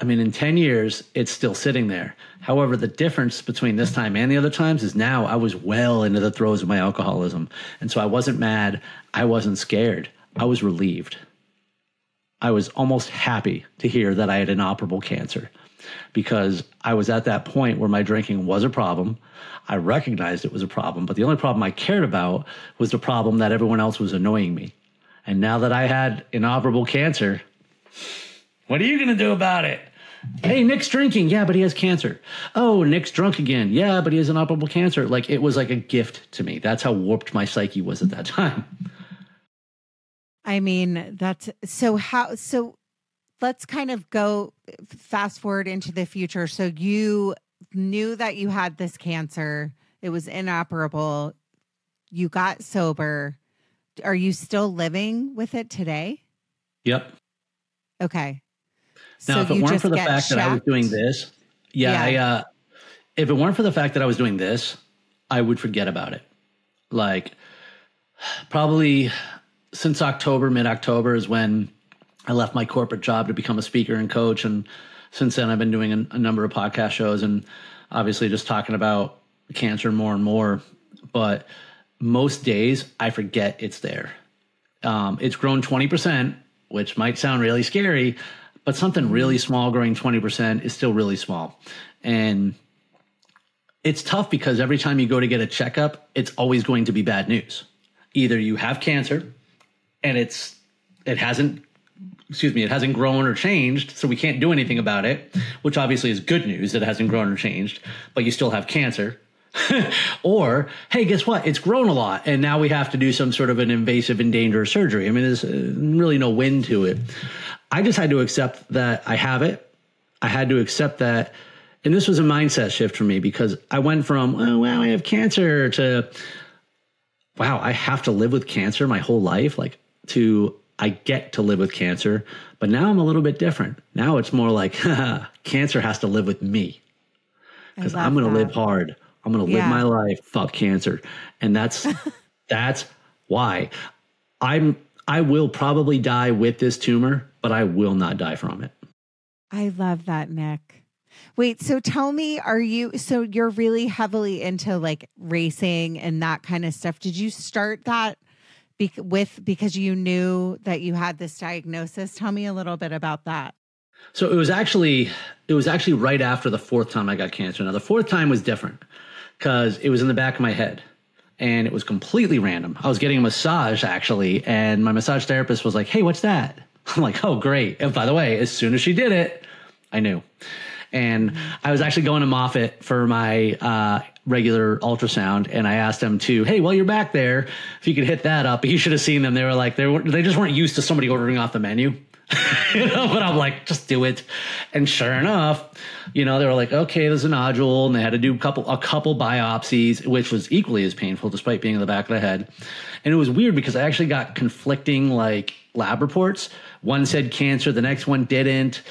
I mean, in 10 years, it's still sitting there. However, the difference between this time and the other times is now I was well into the throes of my alcoholism. And so I wasn't mad. I wasn't scared. I was relieved. I was almost happy to hear that I had inoperable cancer because I was at that point where my drinking was a problem. I recognized it was a problem, but the only problem I cared about was the problem that everyone else was annoying me. And now that I had inoperable cancer, what are you going to do about it? Hey, Nick's drinking. Yeah, but he has cancer. Oh, Nick's drunk again. Yeah, but he has inoperable cancer. Like it was like a gift to me. That's how warped my psyche was at that time. I mean, that's so how so let's kind of go fast forward into the future. So you knew that you had this cancer. It was inoperable. You got sober. Are you still living with it today? Yep. Okay. Now, So if it weren't for the fact that I was doing this, yeah, Yeah. I, uh, if it weren't for the fact that I was doing this, I would forget about it. Like, probably since October, mid October is when I left my corporate job to become a speaker and coach. And since then, I've been doing a, a number of podcast shows and obviously just talking about cancer more and more. But most days, I forget it's there. Um, it's grown 20%, which might sound really scary, but something really mm-hmm. small growing 20% is still really small. And it's tough because every time you go to get a checkup, it's always going to be bad news. Either you have cancer and it's it hasn't excuse me, it hasn't grown or changed, so we can't do anything about it, which obviously is good news that it hasn't grown or changed, but you still have cancer. (laughs) or, hey, guess what? It's grown a lot, and now we have to do some sort of an invasive and dangerous surgery. I mean, there's uh, really no win to it. I just had to accept that I have it. I had to accept that. And this was a mindset shift for me because I went from, oh, wow, I have cancer to, wow, I have to live with cancer my whole life. Like, to, I get to live with cancer, but now I'm a little bit different. Now it's more like (laughs) cancer has to live with me because I'm going to live hard. I'm going to yeah. live my life. Fuck cancer, and that's (laughs) that's why I'm. I will probably die with this tumor, but I will not die from it. I love that, Nick. Wait, so tell me, are you so you're really heavily into like racing and that kind of stuff? Did you start that be- with because you knew that you had this diagnosis? Tell me a little bit about that. So it was actually it was actually right after the fourth time I got cancer. Now the fourth time was different because it was in the back of my head and it was completely random. I was getting a massage actually, and my massage therapist was like, "Hey, what's that?" (laughs) I'm like, "Oh, great!" And by the way, as soon as she did it, I knew. And I was actually going to Moffitt for my uh, regular ultrasound, and I asked him to, hey, while you're back there, if you could hit that up. But (laughs) you should have seen them. They were like, they were, they just weren't used to somebody ordering off the menu. (laughs) you know, but I'm like, just do it. And sure enough, you know, they were like, okay, there's a nodule, and they had to do a couple a couple biopsies, which was equally as painful, despite being in the back of the head. And it was weird because I actually got conflicting like lab reports. One said cancer, the next one didn't.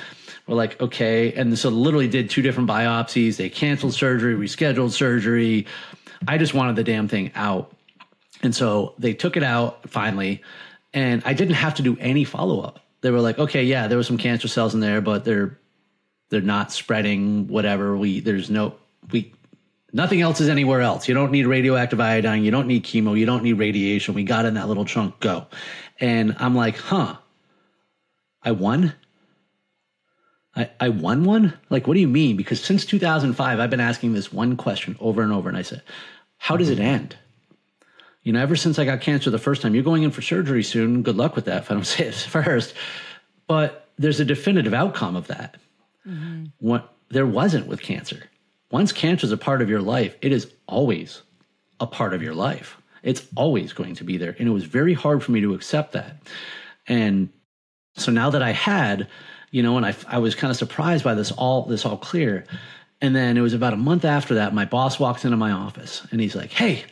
We're like, okay. And so literally did two different biopsies. They canceled surgery, rescheduled surgery. I just wanted the damn thing out. And so they took it out finally. And I didn't have to do any follow up. They were like, okay, yeah, there were some cancer cells in there, but they're they're not spreading whatever. We there's no we nothing else is anywhere else. You don't need radioactive iodine, you don't need chemo, you don't need radiation. We got in that little chunk, go. And I'm like, huh. I won? I, I won one? Like, what do you mean? Because since 2005, I've been asking this one question over and over. And I said, how does it end? You know, ever since I got cancer the first time, you're going in for surgery soon. Good luck with that, if I don't (laughs) say it first. But there's a definitive outcome of that. Mm-hmm. What there wasn't with cancer. Once cancer is a part of your life, it is always a part of your life. It's always going to be there. And it was very hard for me to accept that. And so now that I had you know, and I, I was kind of surprised by this all this all clear. And then it was about a month after that, my boss walks into my office and he's like, "Hey,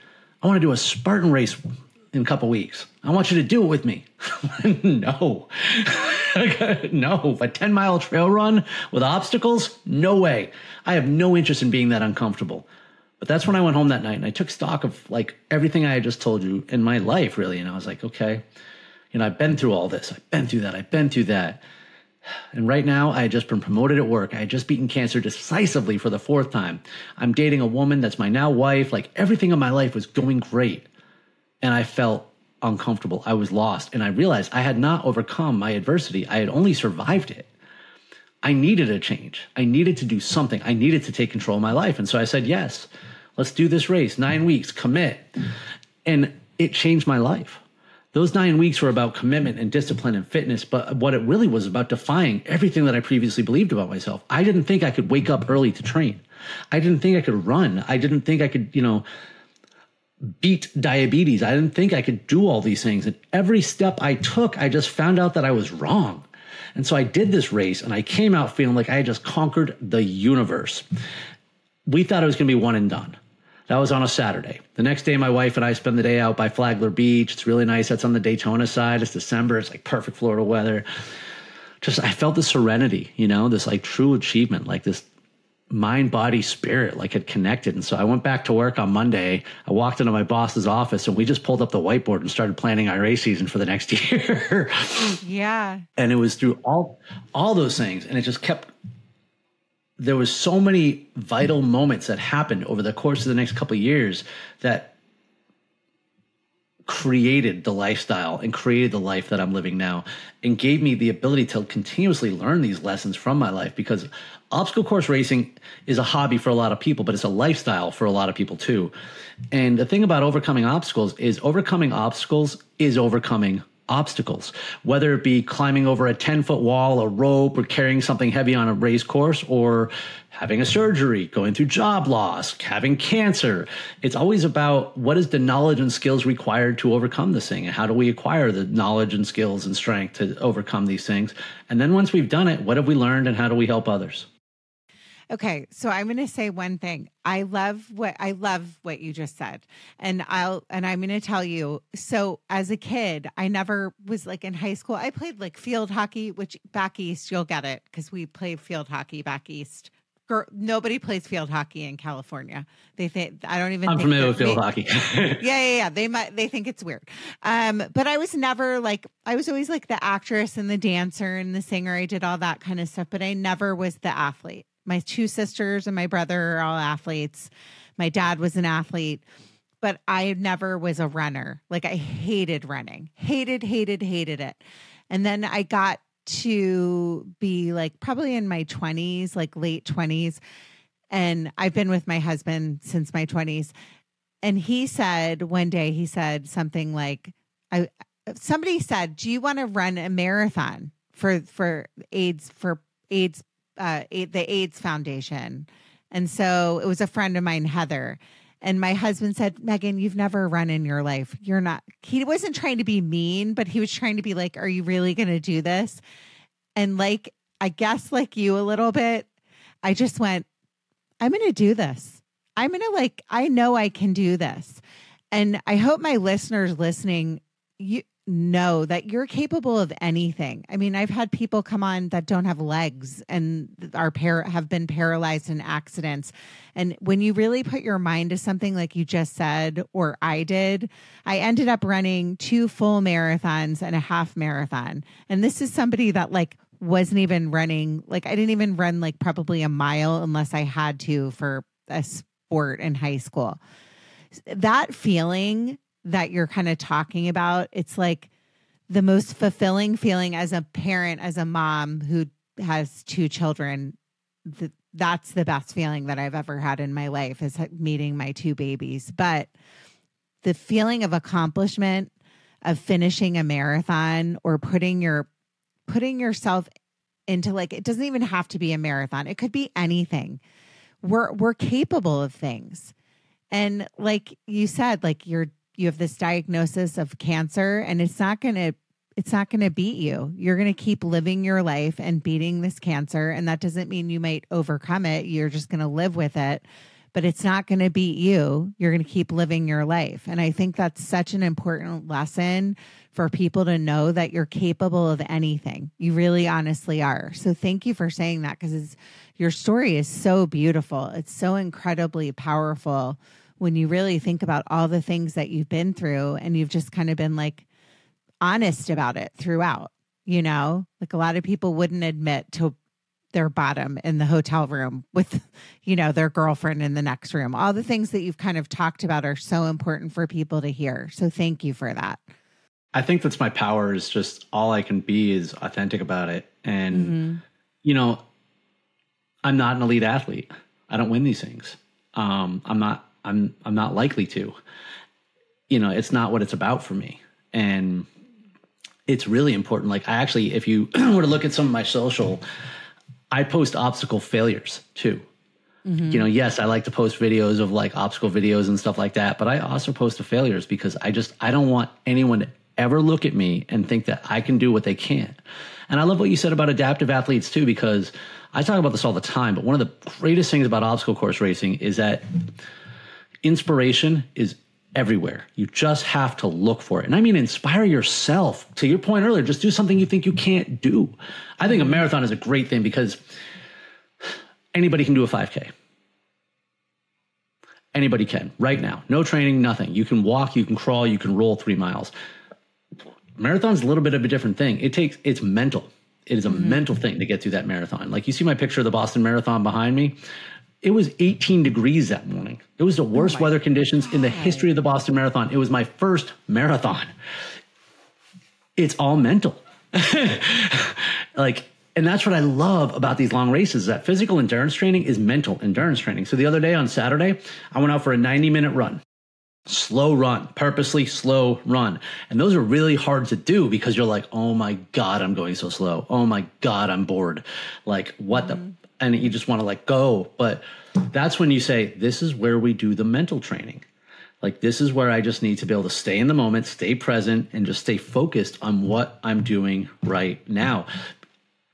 I want to do a Spartan race in a couple weeks. I want you to do it with me." (laughs) no, (laughs) no, a ten mile trail run with obstacles? No way. I have no interest in being that uncomfortable. But that's when I went home that night and I took stock of like everything I had just told you in my life, really. And I was like, okay, you know, I've been through all this. I've been through that. I've been through that. And right now, I had just been promoted at work. I had just beaten cancer decisively for the fourth time. I'm dating a woman that's my now wife. Like everything in my life was going great. And I felt uncomfortable. I was lost. And I realized I had not overcome my adversity, I had only survived it. I needed a change. I needed to do something. I needed to take control of my life. And so I said, yes, let's do this race, nine weeks, commit. And it changed my life. Those nine weeks were about commitment and discipline and fitness, but what it really was about defying everything that I previously believed about myself. I didn't think I could wake up early to train. I didn't think I could run. I didn't think I could, you know, beat diabetes. I didn't think I could do all these things. And every step I took, I just found out that I was wrong. And so I did this race and I came out feeling like I had just conquered the universe. We thought it was going to be one and done. That was on a Saturday. The next day, my wife and I spend the day out by Flagler Beach. It's really nice. That's on the Daytona side. It's December. It's like perfect Florida weather. Just, I felt the serenity, you know, this like true achievement, like this mind, body, spirit, like had connected. And so I went back to work on Monday. I walked into my boss's office and we just pulled up the whiteboard and started planning our race season for the next (laughs) year. yeah. And it was through all all those things. And it just kept there was so many vital moments that happened over the course of the next couple years that created the lifestyle and created the life that I'm living now and gave me the ability to continuously learn these lessons from my life because obstacle course racing is a hobby for a lot of people but it's a lifestyle for a lot of people too. And the thing about overcoming obstacles is overcoming obstacles is overcoming obstacles, whether it be climbing over a 10 foot wall, a rope, or carrying something heavy on a race course, or having a surgery, going through job loss, having cancer. It's always about what is the knowledge and skills required to overcome this thing, and how do we acquire the knowledge and skills and strength to overcome these things. And then once we've done it, what have we learned and how do we help others? Okay, so I'm going to say one thing. I love what I love what you just said. And I'll and I'm going to tell you. So as a kid, I never was like in high school. I played like field hockey, which back east you'll get it cuz we play field hockey back east. Girl, nobody plays field hockey in California. They think I don't even. I'm think familiar with field they- hockey. (laughs) yeah, yeah, yeah. They might they think it's weird. Um, but I was never like I was always like the actress and the dancer and the singer. I did all that kind of stuff, but I never was the athlete. My two sisters and my brother are all athletes. My dad was an athlete, but I never was a runner. Like I hated running. Hated, hated, hated it. And then I got to be like probably in my 20s, like late 20s. And I've been with my husband since my 20s and he said one day he said something like i somebody said do you want to run a marathon for for aids for aids uh the aids foundation. And so it was a friend of mine heather. And my husband said megan you've never run in your life. You're not he wasn't trying to be mean but he was trying to be like are you really going to do this? And like i guess like you a little bit i just went i'm going to do this. I'm going to like, I know I can do this. And I hope my listeners listening, you know that you're capable of anything. I mean, I've had people come on that don't have legs and are par- have been paralyzed in accidents. And when you really put your mind to something like you just said, or I did, I ended up running two full marathons and a half marathon. And this is somebody that like wasn't even running, like I didn't even run like probably a mile unless I had to for a sport in high school. That feeling that you're kind of talking about, it's like the most fulfilling feeling as a parent, as a mom who has two children. Th- that's the best feeling that I've ever had in my life is meeting my two babies. But the feeling of accomplishment of finishing a marathon or putting your putting yourself into like it doesn't even have to be a marathon. It could be anything we're we're capable of things and like you said like you're you have this diagnosis of cancer and it's not going to it's not going to beat you. You're going to keep living your life and beating this cancer and that doesn't mean you might overcome it. You're just going to live with it but it's not going to beat you. You're going to keep living your life. And i think that's such an important lesson for people to know that you're capable of anything. You really honestly are. So thank you for saying that because your story is so beautiful. It's so incredibly powerful when you really think about all the things that you've been through and you've just kind of been like honest about it throughout. You know, like a lot of people wouldn't admit to their bottom in the hotel room with, you know, their girlfriend in the next room. All the things that you've kind of talked about are so important for people to hear. So thank you for that. I think that's my power is just all I can be is authentic about it. And, you know, I'm not an elite athlete. I don't win these things. Um, I'm not. I'm. I'm not likely to. You know, it's not what it's about for me, and it's really important. Like I actually, if you (clears throat) were to look at some of my social, I post obstacle failures too. Mm-hmm. You know, yes, I like to post videos of like obstacle videos and stuff like that, but I also post the failures because I just I don't want anyone to ever look at me and think that I can do what they can't. And I love what you said about adaptive athletes too, because I talk about this all the time, but one of the greatest things about obstacle course racing is that inspiration is everywhere. You just have to look for it. And I mean, inspire yourself. To your point earlier, just do something you think you can't do. I think a marathon is a great thing because anybody can do a 5K. Anybody can right now. No training, nothing. You can walk, you can crawl, you can roll three miles. Marathon's a little bit of a different thing. It takes, it's mental. It is a mm-hmm. mental thing to get through that marathon. Like you see my picture of the Boston Marathon behind me. It was 18 degrees that morning. It was the oh worst weather conditions in the history of the Boston Marathon. It was my first marathon. It's all mental. (laughs) like, and that's what I love about these long races. That physical endurance training is mental endurance training. So the other day on Saturday, I went out for a 90 minute run slow run, purposely slow run. And those are really hard to do because you're like, oh my God, I'm going so slow. Oh my God, I'm bored. Like, what the? Mm-hmm. And you just want to let go. But that's when you say, this is where we do the mental training. Like, this is where I just need to be able to stay in the moment, stay present, and just stay focused on what I'm doing right now.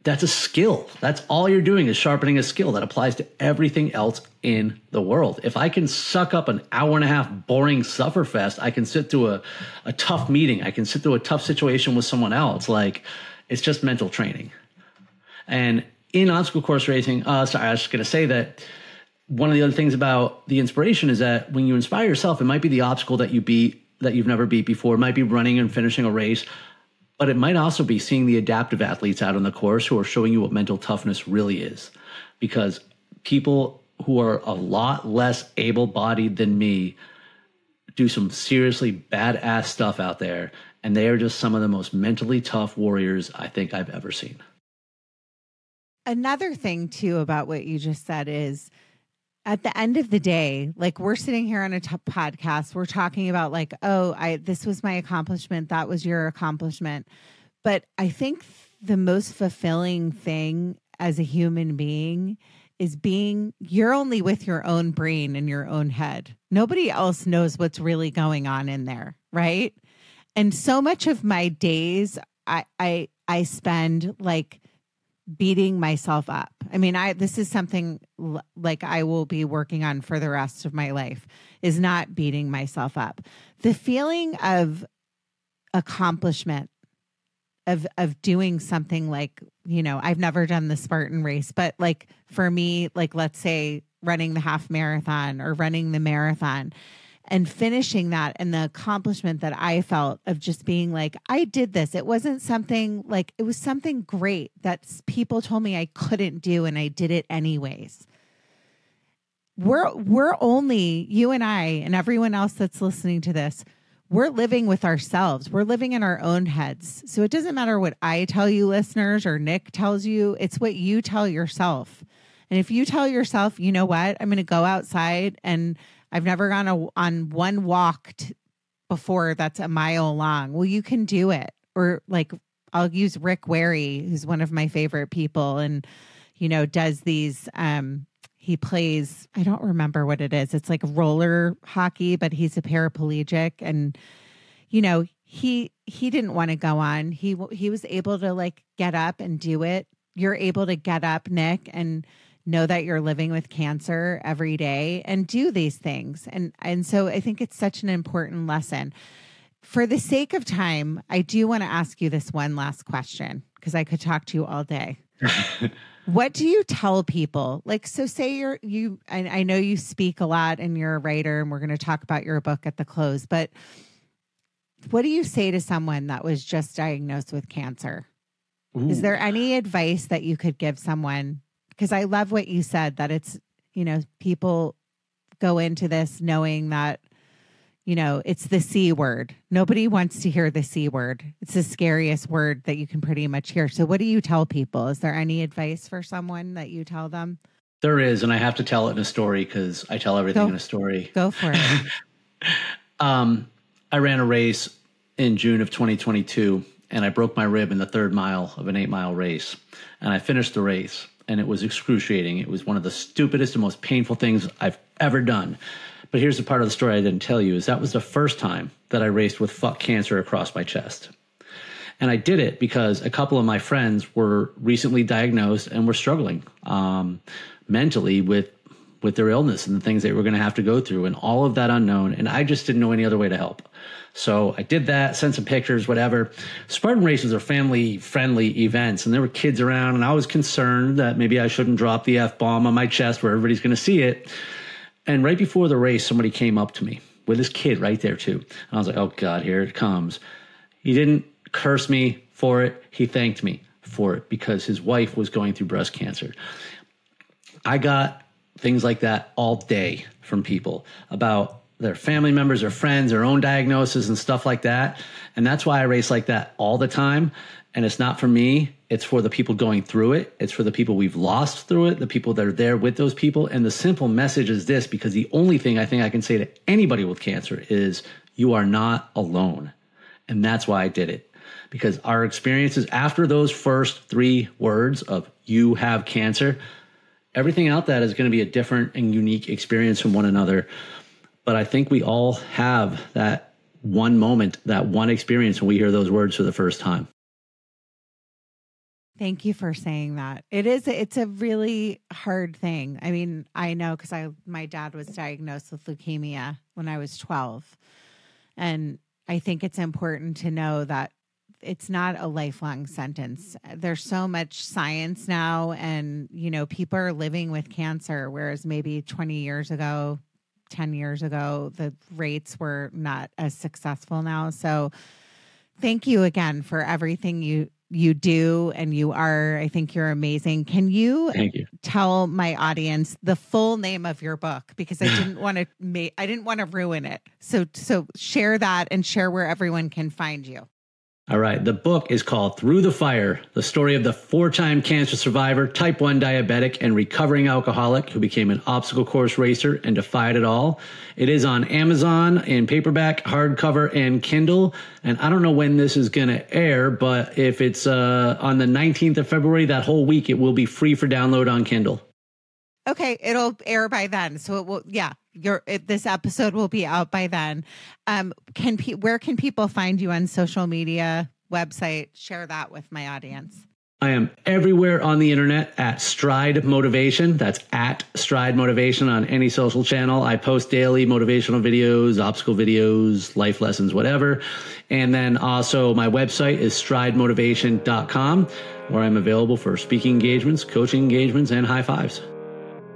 that's a skill. That's all you're doing is sharpening a skill that applies to everything else in the world. If I can suck up an hour and a half boring sufferfest, I can sit through a, a tough meeting. I can sit through a tough situation with someone else. Like it's just mental training. And in obstacle course racing, uh, sorry, I was just going to say that one of the other things about the inspiration is that when you inspire yourself, it might be the obstacle that you beat that you've never beat before. It might be running and finishing a race but it might also be seeing the adaptive athletes out on the course who are showing you what mental toughness really is. Because people who are a lot less able bodied than me do some seriously badass stuff out there. And they are just some of the most mentally tough warriors I think I've ever seen. Another thing, too, about what you just said is at the end of the day, like we're sitting here on a t- podcast, we're talking about like, oh, I this was my accomplishment, that was your accomplishment. But I think the most fulfilling thing as a human being is being you're only with your own brain and your own head. Nobody else knows what's really going on in there, right? And so much of my days I I I spend like beating myself up. I mean, I this is something l- like I will be working on for the rest of my life is not beating myself up. The feeling of accomplishment of of doing something like, you know, I've never done the Spartan race, but like for me, like let's say running the half marathon or running the marathon and finishing that and the accomplishment that I felt of just being like, I did this. It wasn't something like, it was something great that people told me I couldn't do and I did it anyways. We're, we're only, you and I, and everyone else that's listening to this, we're living with ourselves. We're living in our own heads. So it doesn't matter what I tell you, listeners, or Nick tells you, it's what you tell yourself. And if you tell yourself, you know what, I'm going to go outside and I've never gone a, on one walk t- before that's a mile long. Well, you can do it. Or like I'll use Rick Wary, who's one of my favorite people, and you know does these. Um, he plays. I don't remember what it is. It's like roller hockey, but he's a paraplegic, and you know he he didn't want to go on. He he was able to like get up and do it. You're able to get up, Nick, and know that you're living with cancer every day and do these things. And and so I think it's such an important lesson. For the sake of time, I do want to ask you this one last question because I could talk to you all day. (laughs) what do you tell people? Like, so say you're you. I, I know you speak a lot and you're a writer, and we're going to talk about your book at the close. But what do you say to someone that was just diagnosed with cancer? Ooh. Is there any advice that you could give someone because I love what you said that it's, you know, people go into this knowing that, you know, it's the C word. Nobody wants to hear the C word. It's the scariest word that you can pretty much hear. So, what do you tell people? Is there any advice for someone that you tell them? There is, and I have to tell it in a story because I tell everything go, in a story. Go for it. (laughs) um, I ran a race in June of 2022, and I broke my rib in the third mile of an eight mile race. And I finished the race and it was excruciating. It was one of the stupidest and most painful things I've ever done. But here's the part of the story I didn't tell you is that was the first time that I raced with fuck cancer across my chest. And I did it because a couple of my friends were recently diagnosed and were struggling um, mentally with with their illness and the things they were going to have to go through and all of that unknown. And I just didn't know any other way to help. So I did that, sent some pictures, whatever. Spartan races are family friendly events, and there were kids around, and I was concerned that maybe I shouldn't drop the F bomb on my chest where everybody's going to see it. And right before the race, somebody came up to me with his kid right there, too. And I was like, oh God, here it comes. He didn't curse me for it, he thanked me for it because his wife was going through breast cancer. I got things like that all day from people about their family members, or friends, their own diagnosis and stuff like that. And that's why I race like that all the time. And it's not for me, it's for the people going through it. It's for the people we've lost through it, the people that are there with those people. And the simple message is this because the only thing I think I can say to anybody with cancer is you are not alone. And that's why I did it. Because our experiences after those first three words of you have cancer, everything out that is going to be a different and unique experience from one another. But I think we all have that one moment, that one experience when we hear those words for the first time. Thank you for saying that. It is it's a really hard thing. I mean, I know cuz I my dad was diagnosed with leukemia when I was 12. And I think it's important to know that it's not a lifelong sentence. There's so much science now and you know, people are living with cancer whereas maybe 20 years ago, 10 years ago, the rates were not as successful now. So thank you again for everything you you do and you are. I think you're amazing. Can you, you. tell my audience the full name of your book? Because i didn't want to make i didn't want to ruin it. So so share that and share where everyone can find you All right. The book is called Through the Fire The Story of the Four Time Cancer Survivor, Type 1 Diabetic, and Recovering Alcoholic who became an obstacle course racer and defied it all. It is on Amazon in paperback, hardcover, and Kindle. And I don't know when this is going to air, but if it's uh, on the 19th of February, that whole week, it will be free for download on Kindle. okay it'll air by then so it will yeah your this episode will be out by then um can pe- where can people find you on social media website share that with my audience I am everywhere on the internet at Stride Motivation. That's at Stride Motivation on any social channel. I post daily motivational videos, obstacle videos, life lessons, whatever. And then also my website is stridemotivation.com, where I'm available for speaking engagements, coaching engagements, and high fives.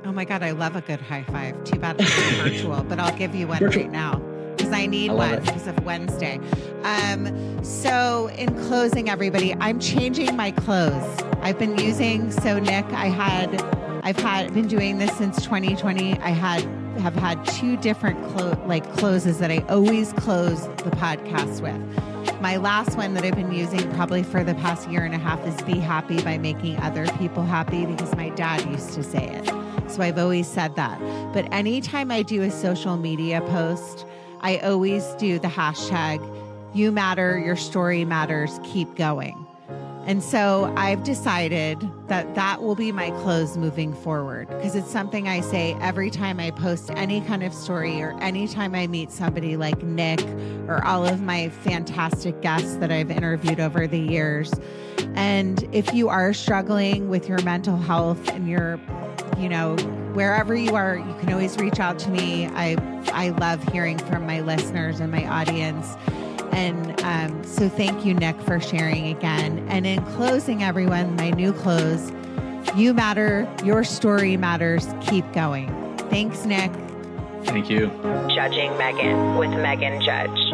Oh my God, I love a good high five. Too bad it's (laughs) virtual, but I'll give you one right now because I need I one because of Wednesday. Um, so, in closing, everybody, I'm changing my clothes. I've been using, so Nick, I had, I've had, been doing this since 2020. I had, have had two different clo- like closes that I always close the podcast with. My last one that I've been using probably for the past year and a half is Be Happy by making other people happy because my dad used to say it. So I've always said that. But anytime I do a social media post, I always do the hashtag, you matter, your story matters, keep going. And so I've decided that that will be my close moving forward because it's something I say every time I post any kind of story or anytime I meet somebody like Nick or all of my fantastic guests that I've interviewed over the years. And if you are struggling with your mental health and your, you know, wherever you are, you can always reach out to me. I I love hearing from my listeners and my audience. And um, so, thank you, Nick, for sharing again. And in closing, everyone, my new close you matter, your story matters. Keep going. Thanks, Nick. Thank you. Judging Megan with Megan Judge.